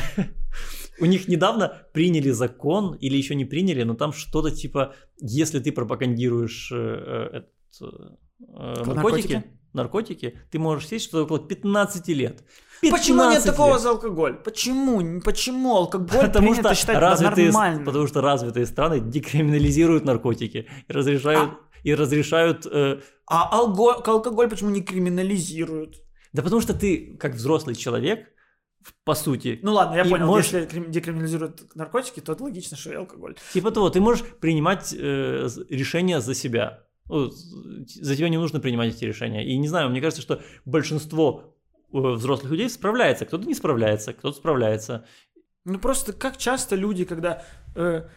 Э, у них недавно приняли закон, или еще не приняли, но там что-то типа, если ты пропагандируешь э, э, наркотики, наркотики, ты можешь сесть что-то около 15 лет. 15 Почему нет такого лет. за алкоголь? Почему? Почему алкоголь потому что считать развитые, нормальным? Потому что развитые страны декриминализируют наркотики и разрешают, а, и разрешают... Э... А алго... алкоголь почему не криминализируют? Да потому что ты, как взрослый человек, по сути. Ну ладно, я понял, можешь... если декриминализируют наркотики, то это логично, что и алкоголь. Типа того, ты можешь принимать э, решения за себя. Ну, за тебя не нужно принимать эти решения. И не знаю, мне кажется, что большинство э, взрослых людей справляется. Кто-то не справляется, кто-то справляется. Ну просто как часто люди, когда... Э,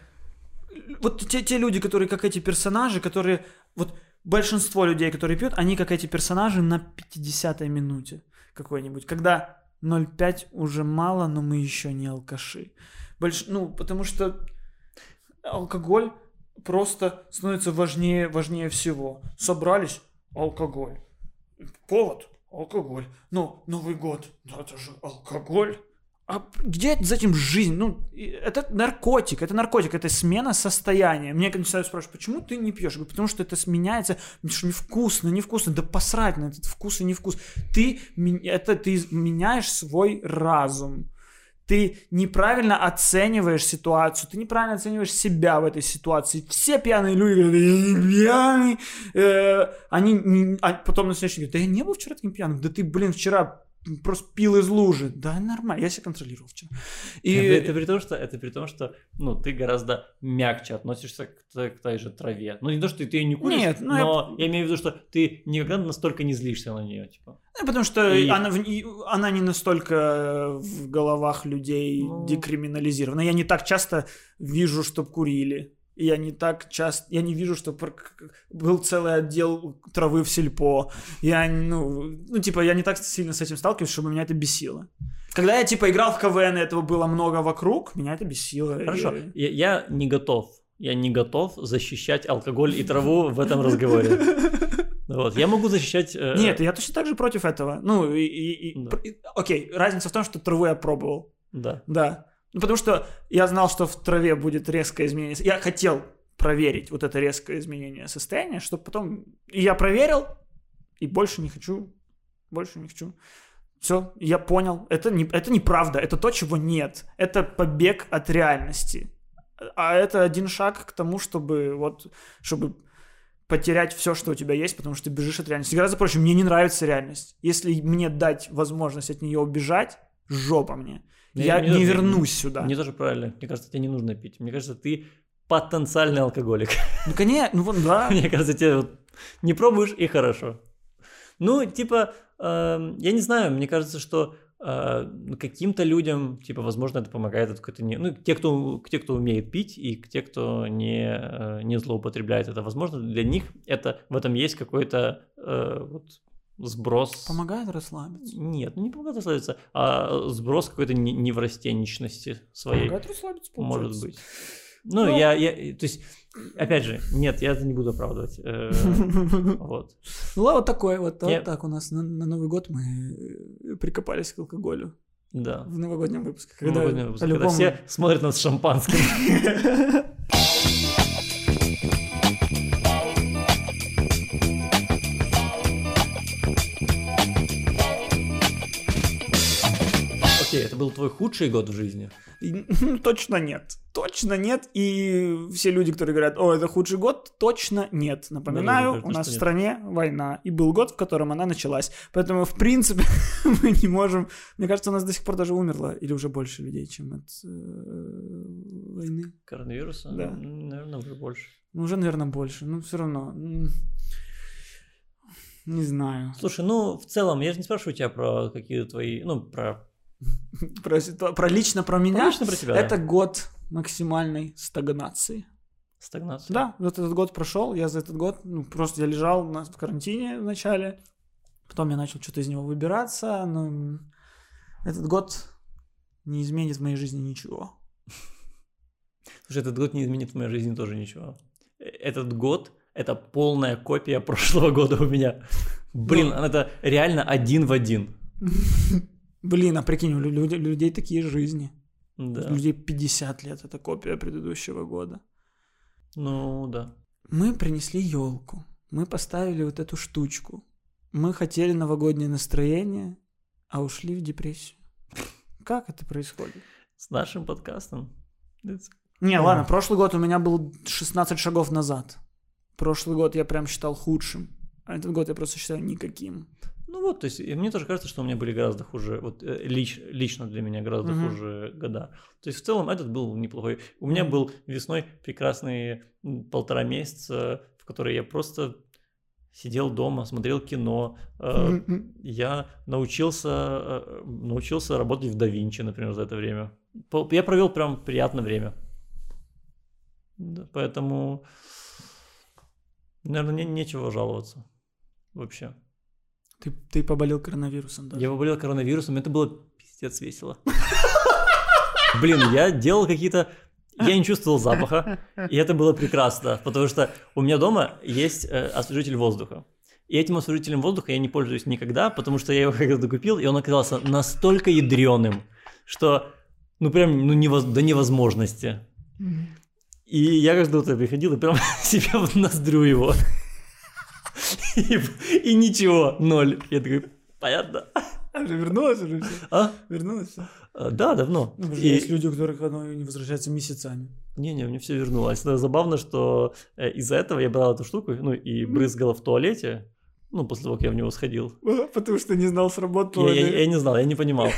вот те, те люди, которые как эти персонажи, которые... Вот большинство людей, которые пьют, они как эти персонажи на 50-й минуте какой-нибудь. Когда 0,5 уже мало, но мы еще не алкаши. Больш... Ну, потому что алкоголь просто становится важнее, важнее всего. Собрались алкоголь. Повод алкоголь. Ну, Новый год, да это же алкоголь. А где за этим жизнь? Ну, это наркотик, это наркотик, это смена состояния. Мне когда начинают спрашивать, почему ты не пьешь? Я говорю, потому что это сменяется, потому что невкусно, невкусно, да посрать на этот вкус и невкус. Ты, это, ты меняешь свой разум. Ты неправильно оцениваешь ситуацию, ты неправильно оцениваешь себя в этой ситуации. Все пьяные люди говорят, я не пьяный. Э, они а потом на следующий день говорят, да я не был вчера таким пьяным. Да ты, блин, вчера просто пил из лужи. Да, нормально, я себя контролировал вчера. И... Это, это при том, что, это при том, что ну, ты гораздо мягче относишься к, к той же траве. Ну, не то, что ты ее не куришь, Нет, ну, но я... я имею в виду, что ты никогда настолько не злишься на нее. Типа. Ну, потому что и... она, она не настолько в головах людей ну... декриминализирована. Я не так часто вижу, чтоб курили я не так часто, я не вижу, что был целый отдел травы в сельпо. Я, ну, ну, типа, я не так сильно с этим сталкиваюсь, чтобы меня это бесило. Когда я, типа, играл в КВН, и этого было много вокруг, меня это бесило. Хорошо, я, я не готов, я не готов защищать алкоголь и траву в этом разговоре. Вот, я могу защищать... Э... Нет, я точно так же против этого. Ну, и, и, и... Да. Окей, разница в том, что траву я пробовал. Да. Да. Ну, потому что я знал, что в траве будет резкое изменение. Я хотел проверить вот это резкое изменение состояния, чтобы потом... И я проверил, и больше не хочу, больше не хочу. Все, я понял. Это, не, это неправда, это то, чего нет. Это побег от реальности. А это один шаг к тому, чтобы вот, чтобы потерять все, что у тебя есть, потому что ты бежишь от реальности. Гораздо проще. Мне не нравится реальность. Если мне дать возможность от нее убежать, жопа мне. Ну, я не, не вернусь сюда. Не тоже правильно. Мне кажется, тебе не нужно пить. Мне кажется, ты потенциальный алкоголик. Ну, конечно, ну вот, да. Мне кажется, тебе вот не пробуешь и хорошо. Ну, типа, э, я не знаю, мне кажется, что э, каким-то людям, типа, возможно, это помогает, это какой-то не... Ну, те, кто, те, кто умеет пить, и те, кто не, э, не злоупотребляет это, возможно, для них это, в этом есть какой-то э, вот, сброс... Помогает расслабиться? Нет, ну не помогает расслабиться, а сброс какой-то неврастенничности своей. Помогает расслабиться, получается. Может быть. Ну, Но... я, я, то есть, опять же, нет, я это не буду оправдывать. Э, вот. Ну, вот такой вот, вот так у нас на, Новый год мы э, прикопались к алкоголю. Да. В новогоднем выпуске. Когда, в новогоднем выпуске, когда все смотрят нас с шампанским. это был твой худший год в жизни? Точно нет. Точно нет. И все люди, которые говорят, о, это худший год, точно нет. Напоминаю, да, у нас в стране война. И был год, в котором она началась. Поэтому, в принципе, мы не можем... Мне кажется, у нас до сих пор даже умерло. Или уже больше людей, чем от э, войны. Коронавируса? Да. Наверное, уже больше. Ну, уже, наверное, больше. Ну, все равно. Не знаю. Слушай, ну, в целом, я же не спрашиваю тебя про какие-то твои, ну, про про, про лично про меня. Про лично про тебя. Это да. год максимальной стагнации. Стагнация. Да, вот этот год прошел, я за этот год, ну, просто я лежал на, в карантине вначале, потом я начал что-то из него выбираться, но этот год не изменит в моей жизни ничего. Слушай, этот год не изменит в моей жизни тоже ничего. Э, этот год — это полная копия прошлого года у меня. Блин, ну, это реально один в один. Блин, а прикинь, у людей, людей такие жизни. Да. У людей 50 лет, это копия предыдущего года. Ну, да. Мы принесли елку. мы поставили вот эту штучку. Мы хотели новогоднее настроение, а ушли в депрессию. Как это происходит? С нашим подкастом. Не, ладно, прошлый год у меня был 16 шагов назад. Прошлый год я прям считал худшим. А этот год я просто считаю никаким. Ну вот, то есть и мне тоже кажется, что у меня были гораздо хуже, вот э, лич, лично для меня гораздо Мгм. хуже года. То есть в целом этот был неплохой. У меня был весной прекрасные полтора месяца, в которые я просто сидел дома, смотрел кино. э, Я научился, э, научился работать в DaVinci, например, за это время. Я провел прям приятное время. Поэтому, наверное, не, нечего жаловаться вообще. Ты, ты поболел коронавирусом, да? Я поболел коронавирусом, это было пиздец весело. Блин, я делал какие-то... Я не чувствовал запаха, и это было прекрасно, потому что у меня дома есть э, освежитель воздуха. И этим освежителем воздуха я не пользуюсь никогда, потому что я его когда-то купил, и он оказался настолько ядреным, что, ну прям, ну невоз- до невозможности. И я каждое утро приходил и прям себе в ноздрю его. И, и ничего, ноль. Я такой, понятно. А уже вернулось уже все? А? Вернулось все? А, Да, давно. Ну, И- Есть люди, у которых оно не возвращается месяцами. Не-не, мне все вернулось. Но забавно, что э, из-за этого я брал эту штуку, ну, и брызгала в туалете, ну, после того, как я в него сходил. Потому что не знал, сработало Я, я- я не знал, я не понимал.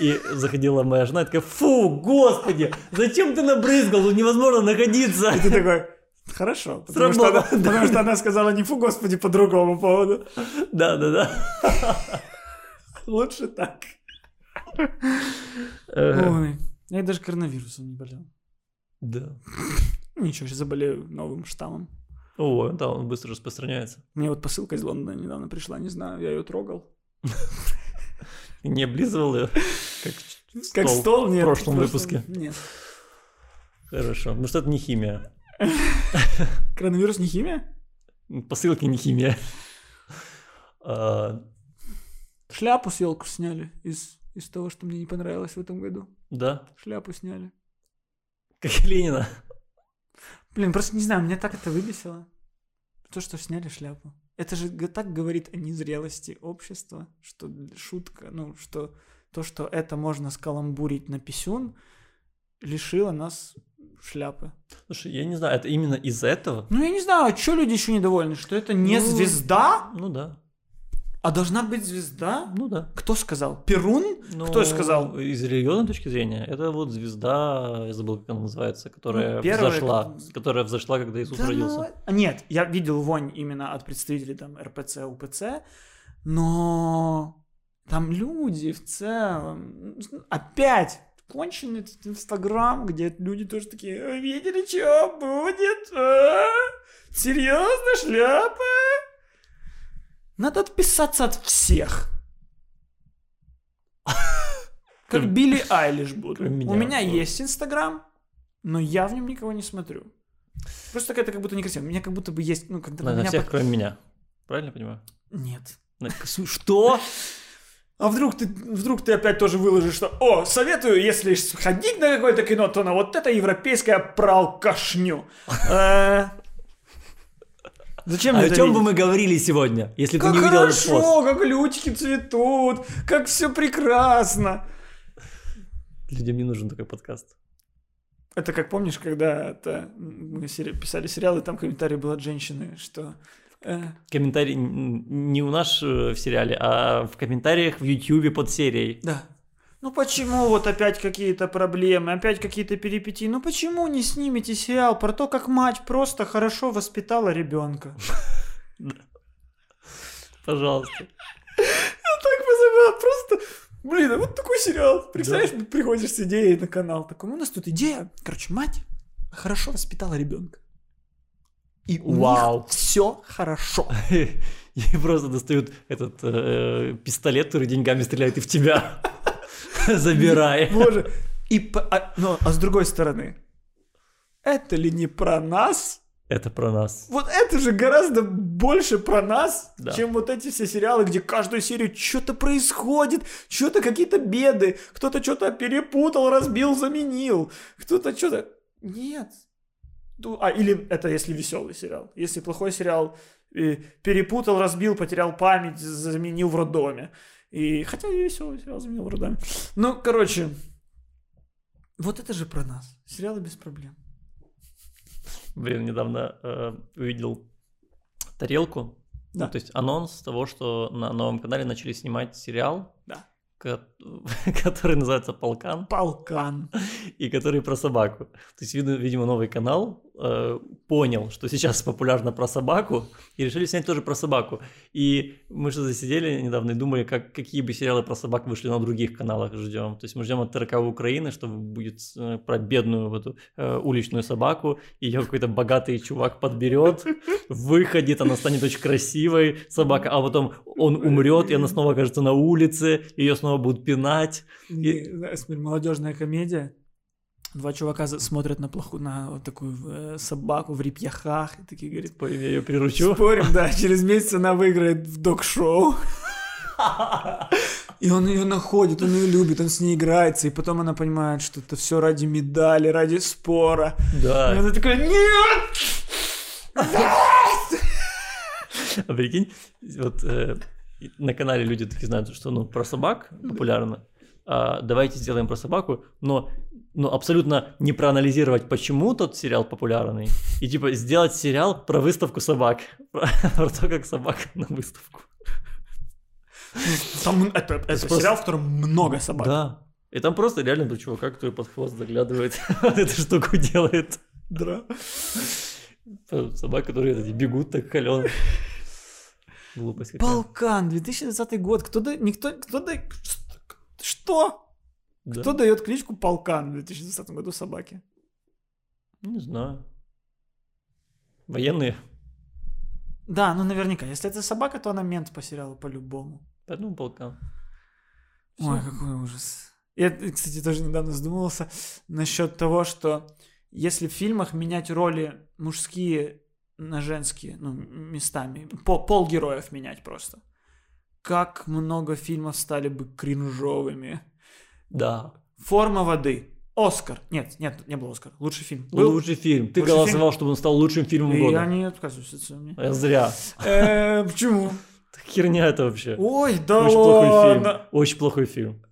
И заходила моя жена и такая, фу, господи, зачем ты набрызгал, тут невозможно находиться. И ты такой, хорошо. Потому что, она, потому что она сказала не фу, господи, по другому поводу. Да-да-да. Лучше так. Ой, я даже коронавирусом не болел. Да. Ничего, сейчас заболею новым штаммом. О, да, он быстро распространяется. Мне вот посылка из Лондона недавно пришла, не знаю, я ее трогал. Не облизывал ее, как Как стол, в прошлом выпуске. Нет. Хорошо, потому что это не химия. Коронавирус не химия? Посылки не химия. А, Шляпу с елку сняли из, из того, что мне не понравилось в этом году. Да, Шляпу сняли. как Ленина. Блин, просто не знаю, меня так это выбесило. То, что сняли шляпу. Это же так говорит о незрелости общества, что шутка, ну, что то, что это можно скаламбурить на писюн, лишило нас шляпы. Слушай, я не знаю, это именно из-за этого? Ну, я не знаю, а что люди еще недовольны? Что это не Ну, звезда, Ну да, а должна быть звезда? ну да. Кто сказал? Перун? Ну, Кто сказал? Из религиозной точки зрения, это вот звезда, я забыл, как она называется, которая Ну, первая, взошла, которая взошла, когда Иисус Да ну, родился. а, Нет, я видел вонь именно от представителей там РПЦ, УПЦ, но там люди в целом, опять конченый этот Инстаграм, где люди тоже такие, «А, видели, что будет? А? Серьезно, шляпа? Надо отписаться от всех. Как Билли Айлиш буду. У меня есть Инстаграм, но я в нем никого не смотрю. Просто это как будто некрасиво. У меня как будто бы есть, ну, когда На, на на всех, под- кроме меня. Правильно понимаю? Нет. Что? А вдруг ты, вдруг ты опять тоже выложишь, что «О, советую, если сходить на какое-то кино, то на вот это европейское пралкашню». Э, Зачем А о чем бы мы говорили сегодня, если Как ты не увидел этот пост? хорошо, как лютики цветут, как все прекрасно. Людям не нужен такой подкаст. Это как помнишь, когда это, мы писали сериал, и там комментарий был от женщины, что Комментарий н- не у нас э, в сериале, а в комментариях в Ютьюбе под серией. Да. Ну почему вот опять какие-то проблемы, опять какие-то перипетии? Ну почему не снимете сериал про то, как мать просто хорошо воспитала ребенка? Пожалуйста. Так вызывает просто... Блин, а вот такой сериал. Представляешь, приходишь с идеей на канал. Такой, «Ну, у нас тут идея. Короче, мать хорошо воспитала ребенка. И у Вау. все хорошо. И просто достают этот э, пистолет, который деньгами стреляет и в тебя. Забирай. Боже. И, а, ну, а с другой стороны, это ли не про нас? Это про нас. Вот это же гораздо больше про нас, Да. чем вот эти все сериалы, где каждую серию что-то происходит, что-то какие-то беды, кто-то что-то перепутал, разбил, заменил, кто-то что-то... Нет. А, или это если веселый сериал. Если плохой сериал, перепутал, разбил, потерял память, заменил в роддоме. И хотя и веселый сериал заменил в роддоме. Ну, короче, вот это же про нас. Сериалы без проблем. Блин, недавно э, увидел тарелку. Да. Ну, то есть анонс того, что на новом канале начали снимать сериал. Да. который называется Полкан. Полкан. И который про собаку. То есть, видимо, новый канал э, понял, что сейчас популярно про собаку, и решили снять тоже про собаку. И мы же засидели недавно и думали, как, какие бы сериалы про собак вышли на других каналах ждем. То есть мы ждем от ТРК Украины, что будет э, про бедную эту э, уличную собаку, ее какой-то богатый чувак подберет, выходит, она станет очень красивой, собака, а потом он умрет, и она снова окажется на улице, ее снова будут пинать. И... Молодежная комедия, Два чувака смотрят на плохую, на вот такую э, собаку в репьяхах и такие говорят... Спорим, я ее приручу? Спорим, да, через месяц она выиграет в док-шоу. И он ее находит, он ее любит, он с ней играется, и потом она понимает, что это все ради медали, ради спора. Да. И она такая, нет! А прикинь, вот э, на канале люди такие знают, что ну про собак популярно. А, давайте сделаем про собаку, но ну, абсолютно не проанализировать, почему тот сериал популярный, и типа сделать сериал про выставку собак, про, про то, как собака на выставку. Там это, это просто... сериал, в котором много собак. Да. И там просто реально был чувак, который под хвост заглядывает, эту штуку делает. Да. Собак, которые бегут так халёно. Глупость какая. Балкан, 2020 год. Кто да... Никто... Кто да... Что? Да. Кто дает кличку Полкан в 2020 году собаке? Не знаю. Военные. Да, ну наверняка. Если это собака, то она мент по сериалу по-любому. Поэтому Полкан. Всё. Ой, какой ужас. Я, кстати, тоже недавно задумывался насчет того, что если в фильмах менять роли мужские на женские, ну, местами, по, пол героев менять просто, как много фильмов стали бы кринжовыми. Да. Форма воды. Оскар. Нет, нет, не был Оскар. Лучший фильм. Был? Лучший фильм. Ты Лучший голосовал, фильм? чтобы он стал лучшим фильмом И года. Я не отказываюсь от своего Я зря. Э, почему? Херня это вообще. Ой, да Очень плохой фильм. Очень плохой фильм.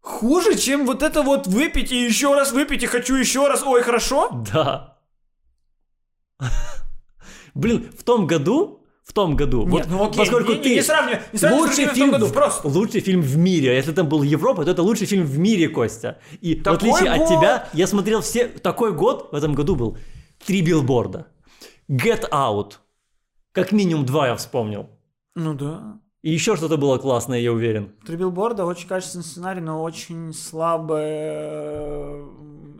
Хуже, чем вот это вот выпить и еще раз выпить и хочу еще раз. Ой, хорошо? Да. Блин, в том году том году. Нет, вот, ну окей, поскольку не, ты не, не сравнивай, не сравнивай лучший фильм, в году, просто. Лучший фильм в мире. Если там был Европа, то это лучший фильм в мире, Костя. И такой в отличие год. от тебя, я смотрел все... Такой год в этом году был. Три билборда. Get Out. Как минимум два я вспомнил. Ну да. И еще что-то было классное, я уверен. Три билборда, очень качественный сценарий, но очень слабое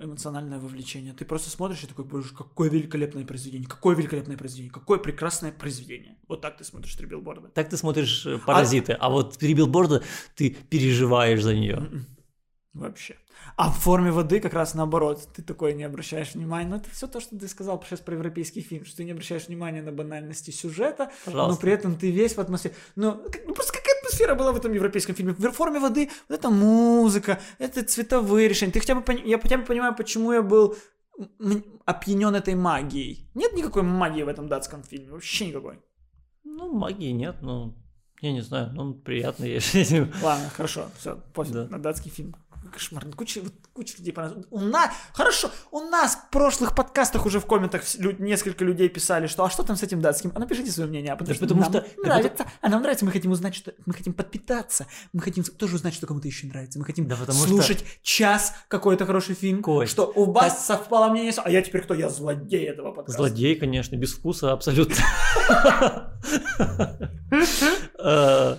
эмоциональное вовлечение. Ты просто смотришь и такой, боже, какое великолепное произведение, какое великолепное произведение, какое прекрасное произведение. Вот так ты смотришь «Три билборда». Так ты смотришь э, «Паразиты», а, а вот «Три билборда» ты переживаешь за нее. М-м. Вообще. А в форме воды как раз наоборот. Ты такой не обращаешь внимания. Ну, это все то, что ты сказал сейчас про европейский фильм, что ты не обращаешь внимания на банальности сюжета, Пожалуйста. но при этом ты весь в атмосфере. Ну, ну просто какая атмосфера была в этом европейском фильме. В форме воды вот эта музыка, это цветовые решения. Ты хотя бы, я хотя бы понимаю, почему я был опьянен этой магией. Нет никакой магии в этом датском фильме, вообще никакой. Ну, магии нет, но я не знаю, ну, приятно я Ладно, хорошо, все, пофиг, да. на датский фильм кошмар. Куча, вот, куча людей понравилось. У нас, хорошо, у нас в прошлых подкастах уже в комментах несколько людей писали, что а что там с этим датским? А напишите свое мнение, а потому, да, что потому нам что нравится. А нам нравится, мы хотим узнать, что мы хотим подпитаться, мы хотим тоже узнать, что кому-то еще нравится. Мы хотим да, слушать что... час какой-то хороший фильм. Кость, что у вас так... совпало мнение, а я теперь кто? Я злодей этого подкаста. Злодей, конечно, без вкуса абсолютно. Э,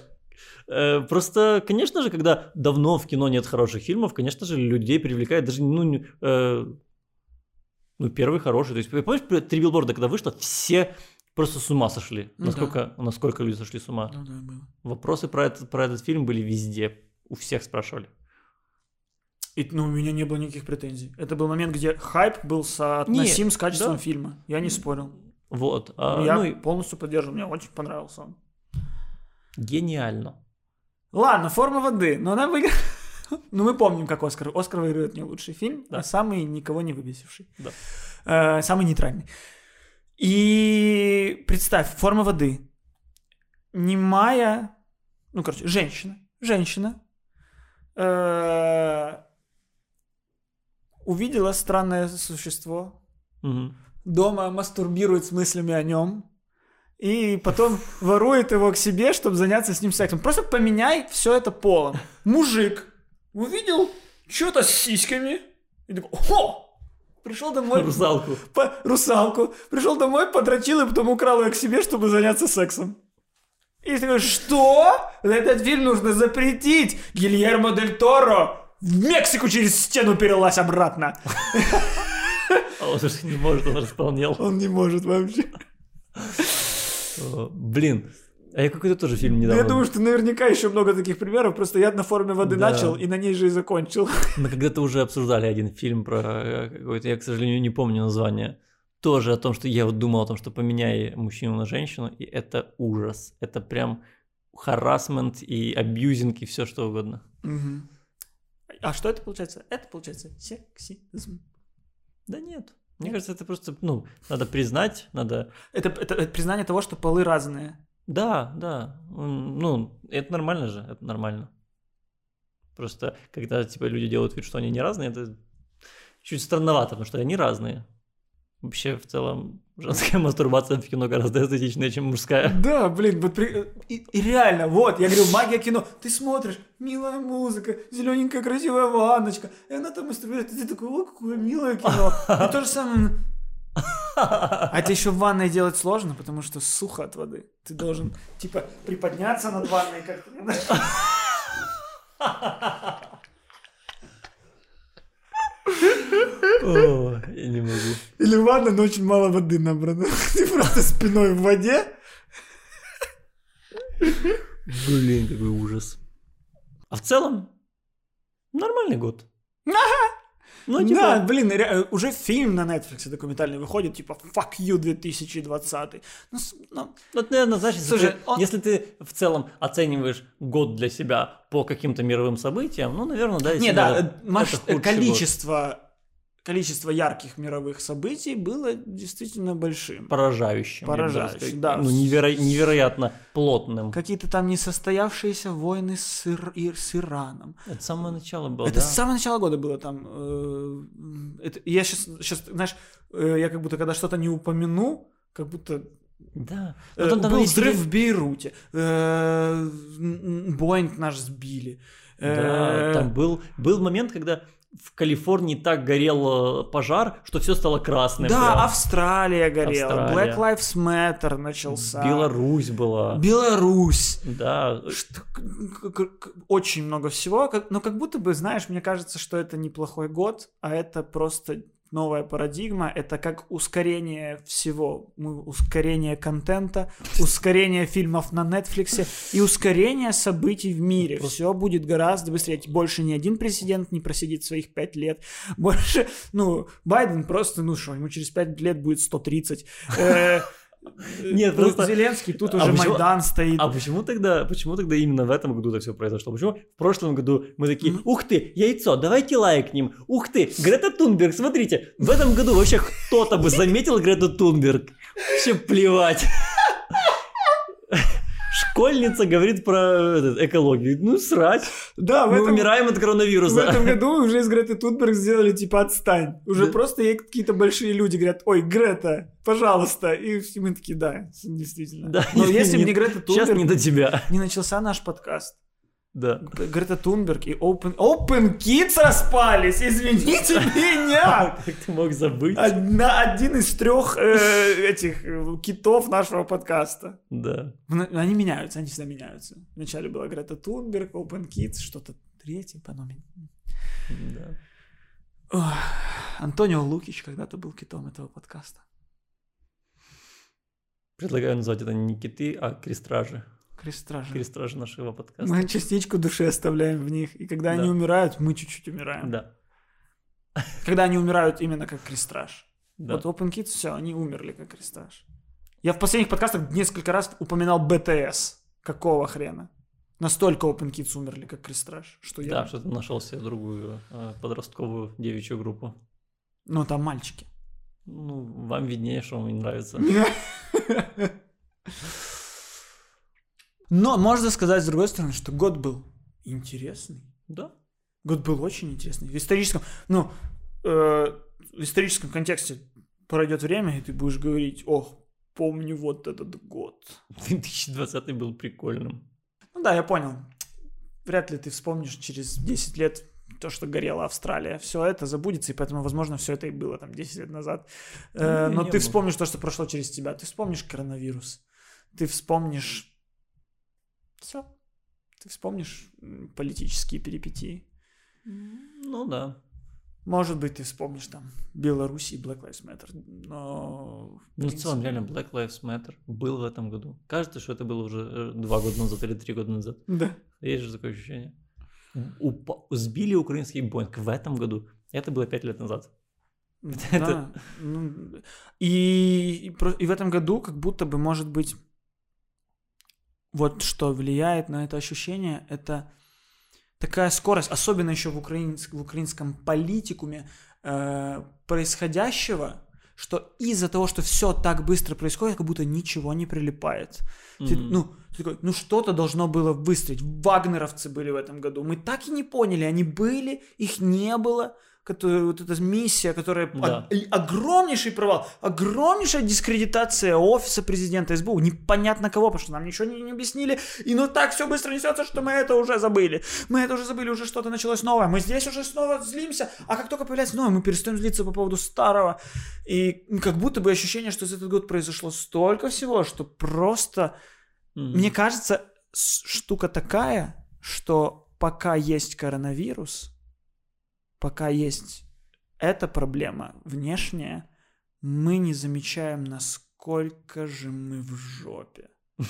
Э, просто, конечно же, когда давно в кино нет хороших фильмов, конечно же, людей привлекает даже, ну, э, ну первый хороший. То есть, помнишь, «Три билборда», когда вышло, все просто с ума сошли. Ну, насколько, да. насколько люди сошли с ума. Ну, да, было. Вопросы про этот, про этот фильм были везде. У всех спрашивали. И, ну, у меня не было никаких претензий. Это был момент, где хайп был соотносим Нет, с качеством да. фильма. Я не спорил. Вот. А, я ну, полностью поддерживаю. Мне очень понравился он. Гениально. Ладно, форма воды, но она выиграла. Ну, мы помним, как Оскар. Оскар выиграет не лучший фильм, да. а самый никого не выбесивший. Да. Э, самый нейтральный. И представь, форма воды. Немая, ну, короче, женщина. Женщина. э, Увидела странное существо. Мгм. Дома мастурбирует с мыслями о нем. И потом ворует его к себе, чтобы заняться с ним сексом. Просто поменяй все это полом. Мужик увидел что-то с сиськами. И такой, о! Пришел домой. Русалку. по- русалку. Пришел домой, подрочил и потом украл ее к себе, чтобы заняться сексом. И такой, что? Этот фильм нужно запретить. Гильермо Дель Торо в Мексику через стену перелазь обратно. А он же не может, он располнел. Он не может вообще. О, Блин, а я какой-то тоже фильм Ну, недавно... я думаю, что наверняка еще много таких примеров. Просто я на форуме воды Да. начал и на ней же и закончил. Мы когда-то уже обсуждали один фильм про э, какой-то, я, к сожалению, не помню название. Тоже о том, что я вот думал о том, что поменяй мужчину на женщину, и это ужас. Это прям харасмент и абьюзинг и все что угодно. Мгм. А что это получается? Это получается сексизм. Да нет. Мне кажется, это просто, ну, надо признать, надо... Это, это- это признание того, что полы разные. Да, да. Ну, это нормально же, это нормально. Просто, когда, типа, люди делают вид, что они не разные, это чуть странновато, потому что они разные. Вообще, в целом, женская мастурбация в кино гораздо эстетичнее, чем мужская. Да, блин, вот при- и, и реально, вот, я говорю, магия кино. Ты смотришь, милая музыка, зелененькая красивая ванночка, и она там мастурбирует, и ты такой, о, какое милое кино. И то же самое... А это еще в ванной делать сложно, потому что сухо от воды. Ты должен, типа, приподняться над ванной как-то. О, я не могу. Или ванна, но очень мало воды набрано. Ты просто спиной в воде. Блин, какой ужас. А в целом, нормальный год. Ну, типа, Да, блин, э, уже фильм на Netflix документальный выходит, типа «Fuck you 2020». Ну, ну, Вот, наверное, знаешь, если, Слушай, ты, он- если ты в целом оцениваешь год для себя по каким-то мировым событиям, ну, наверное, да, если Не, да, э, маш- худший год. Количество, ярких мировых событий было действительно большим. поражающим. Поражающим, да. Ну, неверо- невероятно плотным. Какие-то там несостоявшиеся войны с, Ир- и- с Ираном. Это с самого начала было, Это да? с самого начала года было там. э, это, я сейчас, сейчас, знаешь, э, я как будто когда что-то не упомяну, как будто Да. Э, Потом там был есть взрыв или- в Бейруте. Э, Боинг наш сбили. Да, Э, там был, был момент, когда в Калифорнии так горел э, пожар, что все стало красным. Да, прям. Австралия горела. Австралия. Black Lives Matter начался. Беларусь была. Беларусь. Да. Что- очень много всего, но как будто бы, знаешь, мне кажется, что это неплохой год, а это просто новая парадигма, это как ускорение всего, Мы- ускорение контента, ускорение фильмов на Netflix и ускорение событий в мире. Все будет гораздо быстрее. Больше ни один президент не просидит своих пять лет. Больше, ну, Байден просто, ну что, ему через пять лет будет 130. Э, Нет, просто- Зеленский, тут А уже почему- Майдан стоит. А почему тогда, почему тогда именно в этом году так все произошло? Почему в прошлом году мы такие, ух ты, яйцо, давайте лайкнем, ух ты, Грета Тунберг, смотрите, в этом году вообще кто-то бы заметил Грету Тунберг. Вообще плевать. Школьница говорит про этот, экологию. Ну, срать. Да, в Мы этом, умираем от в коронавируса. этом году уже из Греты Тунберг сделали типа отстань. Уже Да. просто ей какие-то большие люди говорят, ой, Грета, пожалуйста. И все мы такие, да, действительно. Да, Но если бы не- Грета Сейчас Тунберг, не до тебя. не начался наш подкаст. Да. Грета Тунберг и Open, Open Kids распались, извините меня. Как ты мог забыть? Одна, один из трех э, этих э, китов нашего подкаста. Да. Они меняются, они всегда меняются. Вначале была Грета Тунберг, Open Kids, что-то третье, потом... да. Ох, Антонио Лукич когда-то был китом этого подкаста. Предлагаю назвать это не киты, а крестражи. Крестражи. Крестражи нашего подкаста. Мы частичку души оставляем в них, и когда они Да. умирают, мы чуть-чуть умираем. Да. Когда они умирают именно как крестраж. Да. Вот Open Kids, все, они умерли как крестраж. Я в последних подкастах несколько раз упоминал БТС. Какого хрена? Настолько Open Kids умерли как крестраж, что я... Да, что ты нашел себе другую э, подростковую девичью группу. Ну, там мальчики. Ну, вам виднее, что вам не нравится. Но можно сказать, с другой стороны, что год был интересный. Да. Год был очень интересный. В историческом, ну, э, в историческом контексте пройдет время, и ты будешь говорить, ох, помню вот этот год. 2020 был прикольным. Ну да, я понял. Вряд ли ты вспомнишь через 10 лет то, что горела Австралия. Все это забудется, и поэтому, возможно, все это и было там 10 лет назад. Э, но ты вспомнишь то, что прошло через тебя. Ты вспомнишь коронавирус. Ты вспомнишь... Все. Ты вспомнишь политические перипетии. Ну да. Может быть, ты вспомнишь там Беларусь и Black Lives Matter, но... Ну, в целом, реально, Black Lives Matter был в этом году. Кажется, что это было уже э, два года назад или три года назад. Да. Есть же такое ощущение. Упа... Сбили украинский Боинг в этом году. Это было пять лет назад. Да. Это... Ну, и, и, и в этом году как будто бы, может быть, вот что влияет на это ощущение, это такая скорость, особенно еще в, украинск, в украинском политикуме э, происходящего, что из-за того, что все так быстро происходит, как будто ничего не прилипает. Mm-hmm. Ты, ну, ты такой, ну что-то должно было выстрелить. Вагнеровцы были в этом году. Мы так и не поняли, они были, их не было которая, вот эта миссия, которая да. о, огромнейший провал, огромнейшая дискредитация офиса президента СБУ, непонятно кого, потому что нам ничего не, не объяснили, и ну так все быстро несется, что мы это уже забыли. Мы это уже забыли, уже что-то началось новое, мы здесь уже снова злимся, а как только появляется новое, мы перестаем злиться по поводу старого. И как будто бы ощущение, что за этот год произошло столько всего, что просто, mm-hmm. мне кажется, штука такая, что пока есть коронавирус, пока есть эта проблема внешняя, мы не замечаем, насколько же мы в жопе.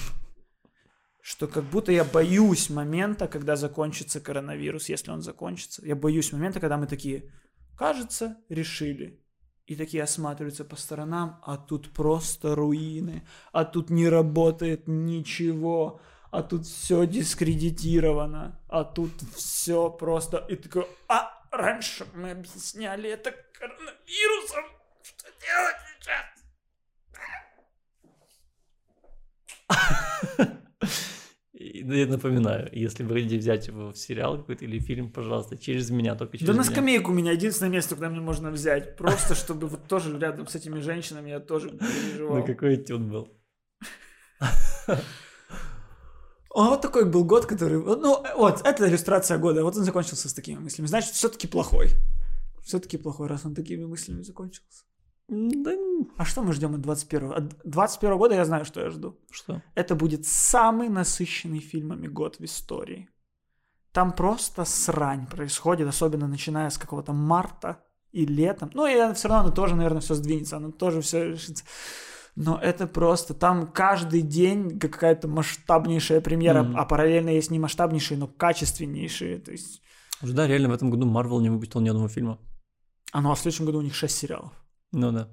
Что как будто я боюсь момента, когда закончится коронавирус, если он закончится. Я боюсь момента, когда мы такие, кажется, решили. И такие осматриваются по сторонам, а тут просто руины, а тут не работает ничего, а тут все дискредитировано, а тут все просто... И такой, а Раньше мы объясняли это коронавирусом. Что делать сейчас? Я напоминаю, если вы хотите взять его в сериал какой-то или фильм, пожалуйста, через меня, только через Да меня. на скамейку у меня единственное место, куда мне можно взять. Просто, чтобы вот тоже рядом с этими женщинами я тоже переживал. Ну какой этюд был. А вот такой был год, который... Ну, вот, это иллюстрация года. Вот он закончился с такими мыслями. Значит, все-таки плохой. Все-таки плохой, раз он такими мыслями закончился. Да. А что мы ждем от 21 От 21 года я знаю, что я жду. Что? Это будет самый насыщенный фильмами год в истории. Там просто срань происходит, особенно начиная с какого-то марта и летом. Ну, и все равно оно тоже, наверное, все сдвинется, оно тоже все решится но это просто, там каждый день какая-то масштабнейшая премьера, mm-hmm. а параллельно есть не масштабнейшие, но качественнейшие, то есть... Уже да, реально в этом году Марвел не выпустил ни одного фильма. А ну а в следующем году у них 6 сериалов. Ну да.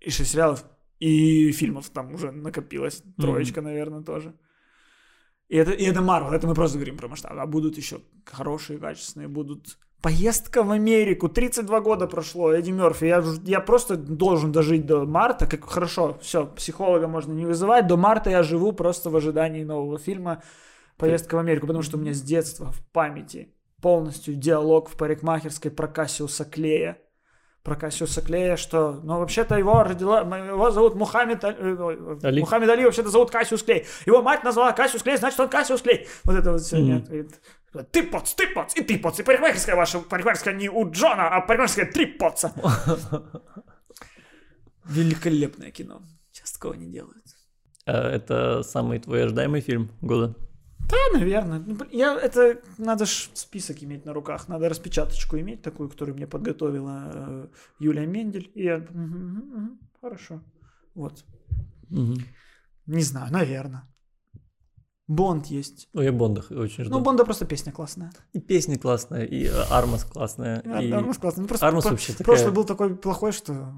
И 6 сериалов, и фильмов там уже накопилось, троечка, mm-hmm. наверное, тоже. И это, и это Марвел, это мы просто говорим про масштаб. А будут еще хорошие, качественные, будут Поездка в Америку, 32 года прошло, Эдди Мерфи, я, я просто должен дожить до марта, как хорошо, все, психолога можно не вызывать, до марта я живу просто в ожидании нового фильма «Поездка в Америку», потому что у меня с детства в памяти полностью диалог в парикмахерской про Кассиуса Клея, про Кассиуса Клея, что, ну, вообще-то его родила, его зовут Мухаммед э, Али. Мухаммед Али вообще-то зовут Кассиус Клей. Его мать назвала Кассиус Клей, значит, он Кассиус Клей. Вот это вот все, mm-hmm. нет. Ты поц, ты поц, и ты поц. И парикмахерская ваша, парикмахерская не у Джона, а парикмахерская три поца. Великолепное кино. Сейчас такого не делают. А это самый твой ожидаемый фильм года? Да, наверное. Ну, я, это надо ж список иметь на руках, надо распечаточку иметь такую, которую мне подготовила э, Юлия Мендель. И я, угу, угу, угу, хорошо, вот. Угу. Не знаю, наверное. Бонд есть. Ой, я Бонда очень жду. Ну, Бонда просто песня классная. И песня классная, и Армас классная. И, и... Армас классная. Ну, просто Армас вообще такая... Прошлый был такой плохой, что...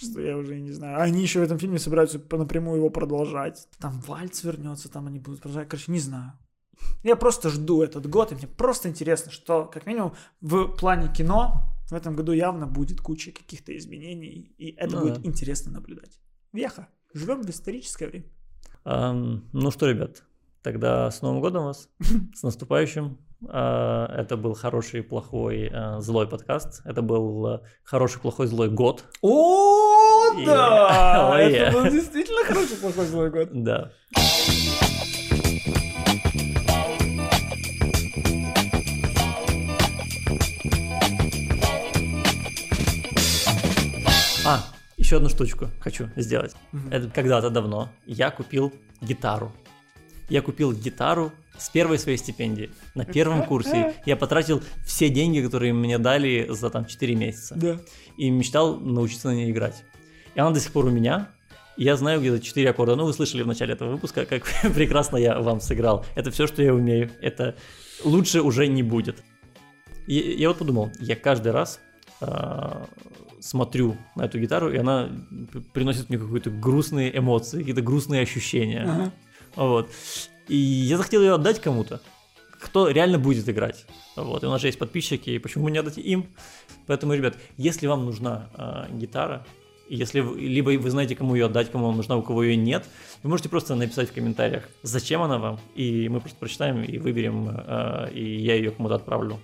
Что я уже не знаю. Они еще в этом фильме собираются напрямую его продолжать. Там Вальц вернется, там они будут продолжать. Короче, не знаю. Я просто жду этот год, и мне просто интересно, что, как минимум, в плане кино В этом году явно будет куча каких-то изменений, и это Ну будет да. интересно наблюдать. Веха. Живем в историческое время. Ам, ну что, ребят, тогда с Новым годом вас, с наступающим. А, Это был хороший, плохой, а, злой подкаст. Это был а, хороший, плохой, злой год. О, И- да! Это был действительно хороший плохой злой год. Да. А, еще одну штучку хочу сделать. Это когда-то давно я купил гитару. Я купил гитару с первой своей стипендии. На первом курсе я потратил все деньги, которые мне дали за там 4 месяца. Да. И мечтал научиться на ней играть. И она до сих пор у меня. И я знаю где-то 4 аккорда. Ну, вы слышали в начале этого выпуска, как прекрасно я вам сыграл. Это все, что я умею. Это лучше уже не будет. И я вот подумал, я каждый раз а, смотрю на эту гитару, и она приносит мне какие-то грустные эмоции, какие-то грустные ощущения. Ага. Вот. И я захотел ее отдать кому-то, кто реально будет играть. Вот. И у нас же есть подписчики, и почему не отдать им? Поэтому, ребят, если вам нужна а, гитара, если вы, либо вы знаете, кому ее отдать, кому вам нужна, у кого ее нет, вы можете просто написать в комментариях, зачем она вам, и мы просто прочитаем и выберем, а, и я ее кому-то отправлю.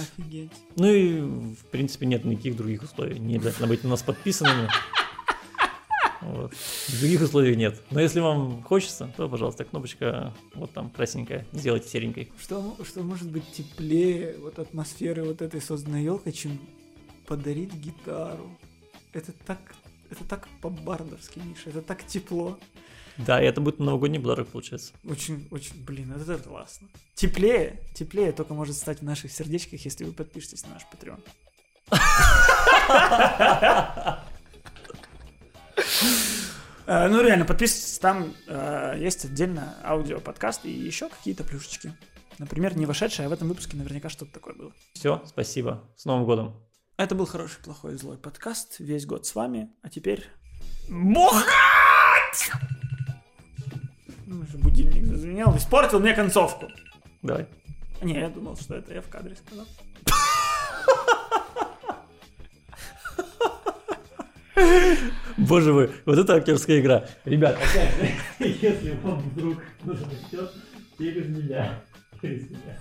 Офигеть. Ну и, в принципе, нет никаких других условий. Не обязательно быть на нас подписанными. Вот. Других условий нет. Но если вам хочется, то, пожалуйста, кнопочка вот там красненькая. Сделайте серенькой. Что, что может быть теплее вот атмосферы вот этой созданной елкой, чем подарить гитару? Это так, это так по-бардовски, Миша, это так тепло. Да, и это будет новогодний подарок, получается. Очень, очень, блин, это классно. Теплее, теплее только может стать в наших сердечках, если вы подпишетесь на наш Patreon. Э, Ну, реально, подписывайтесь, там э, есть отдельно аудиоподкаст и еще какие-то плюшечки. Например, не вошедшие, а в этом выпуске наверняка что-то такое было. Все, спасибо. С Новым годом. Это был хороший, плохой, злой подкаст. Весь год с вами. А теперь... Бухать! Ну, уже будильник зазвенел. Испортил мне концовку. Давай. Не, я думал, что это я в кадре сказал. Боже мой, вот это актерская игра. Ребят, опять же, если вам вдруг нужен счет, через меня. Через меня.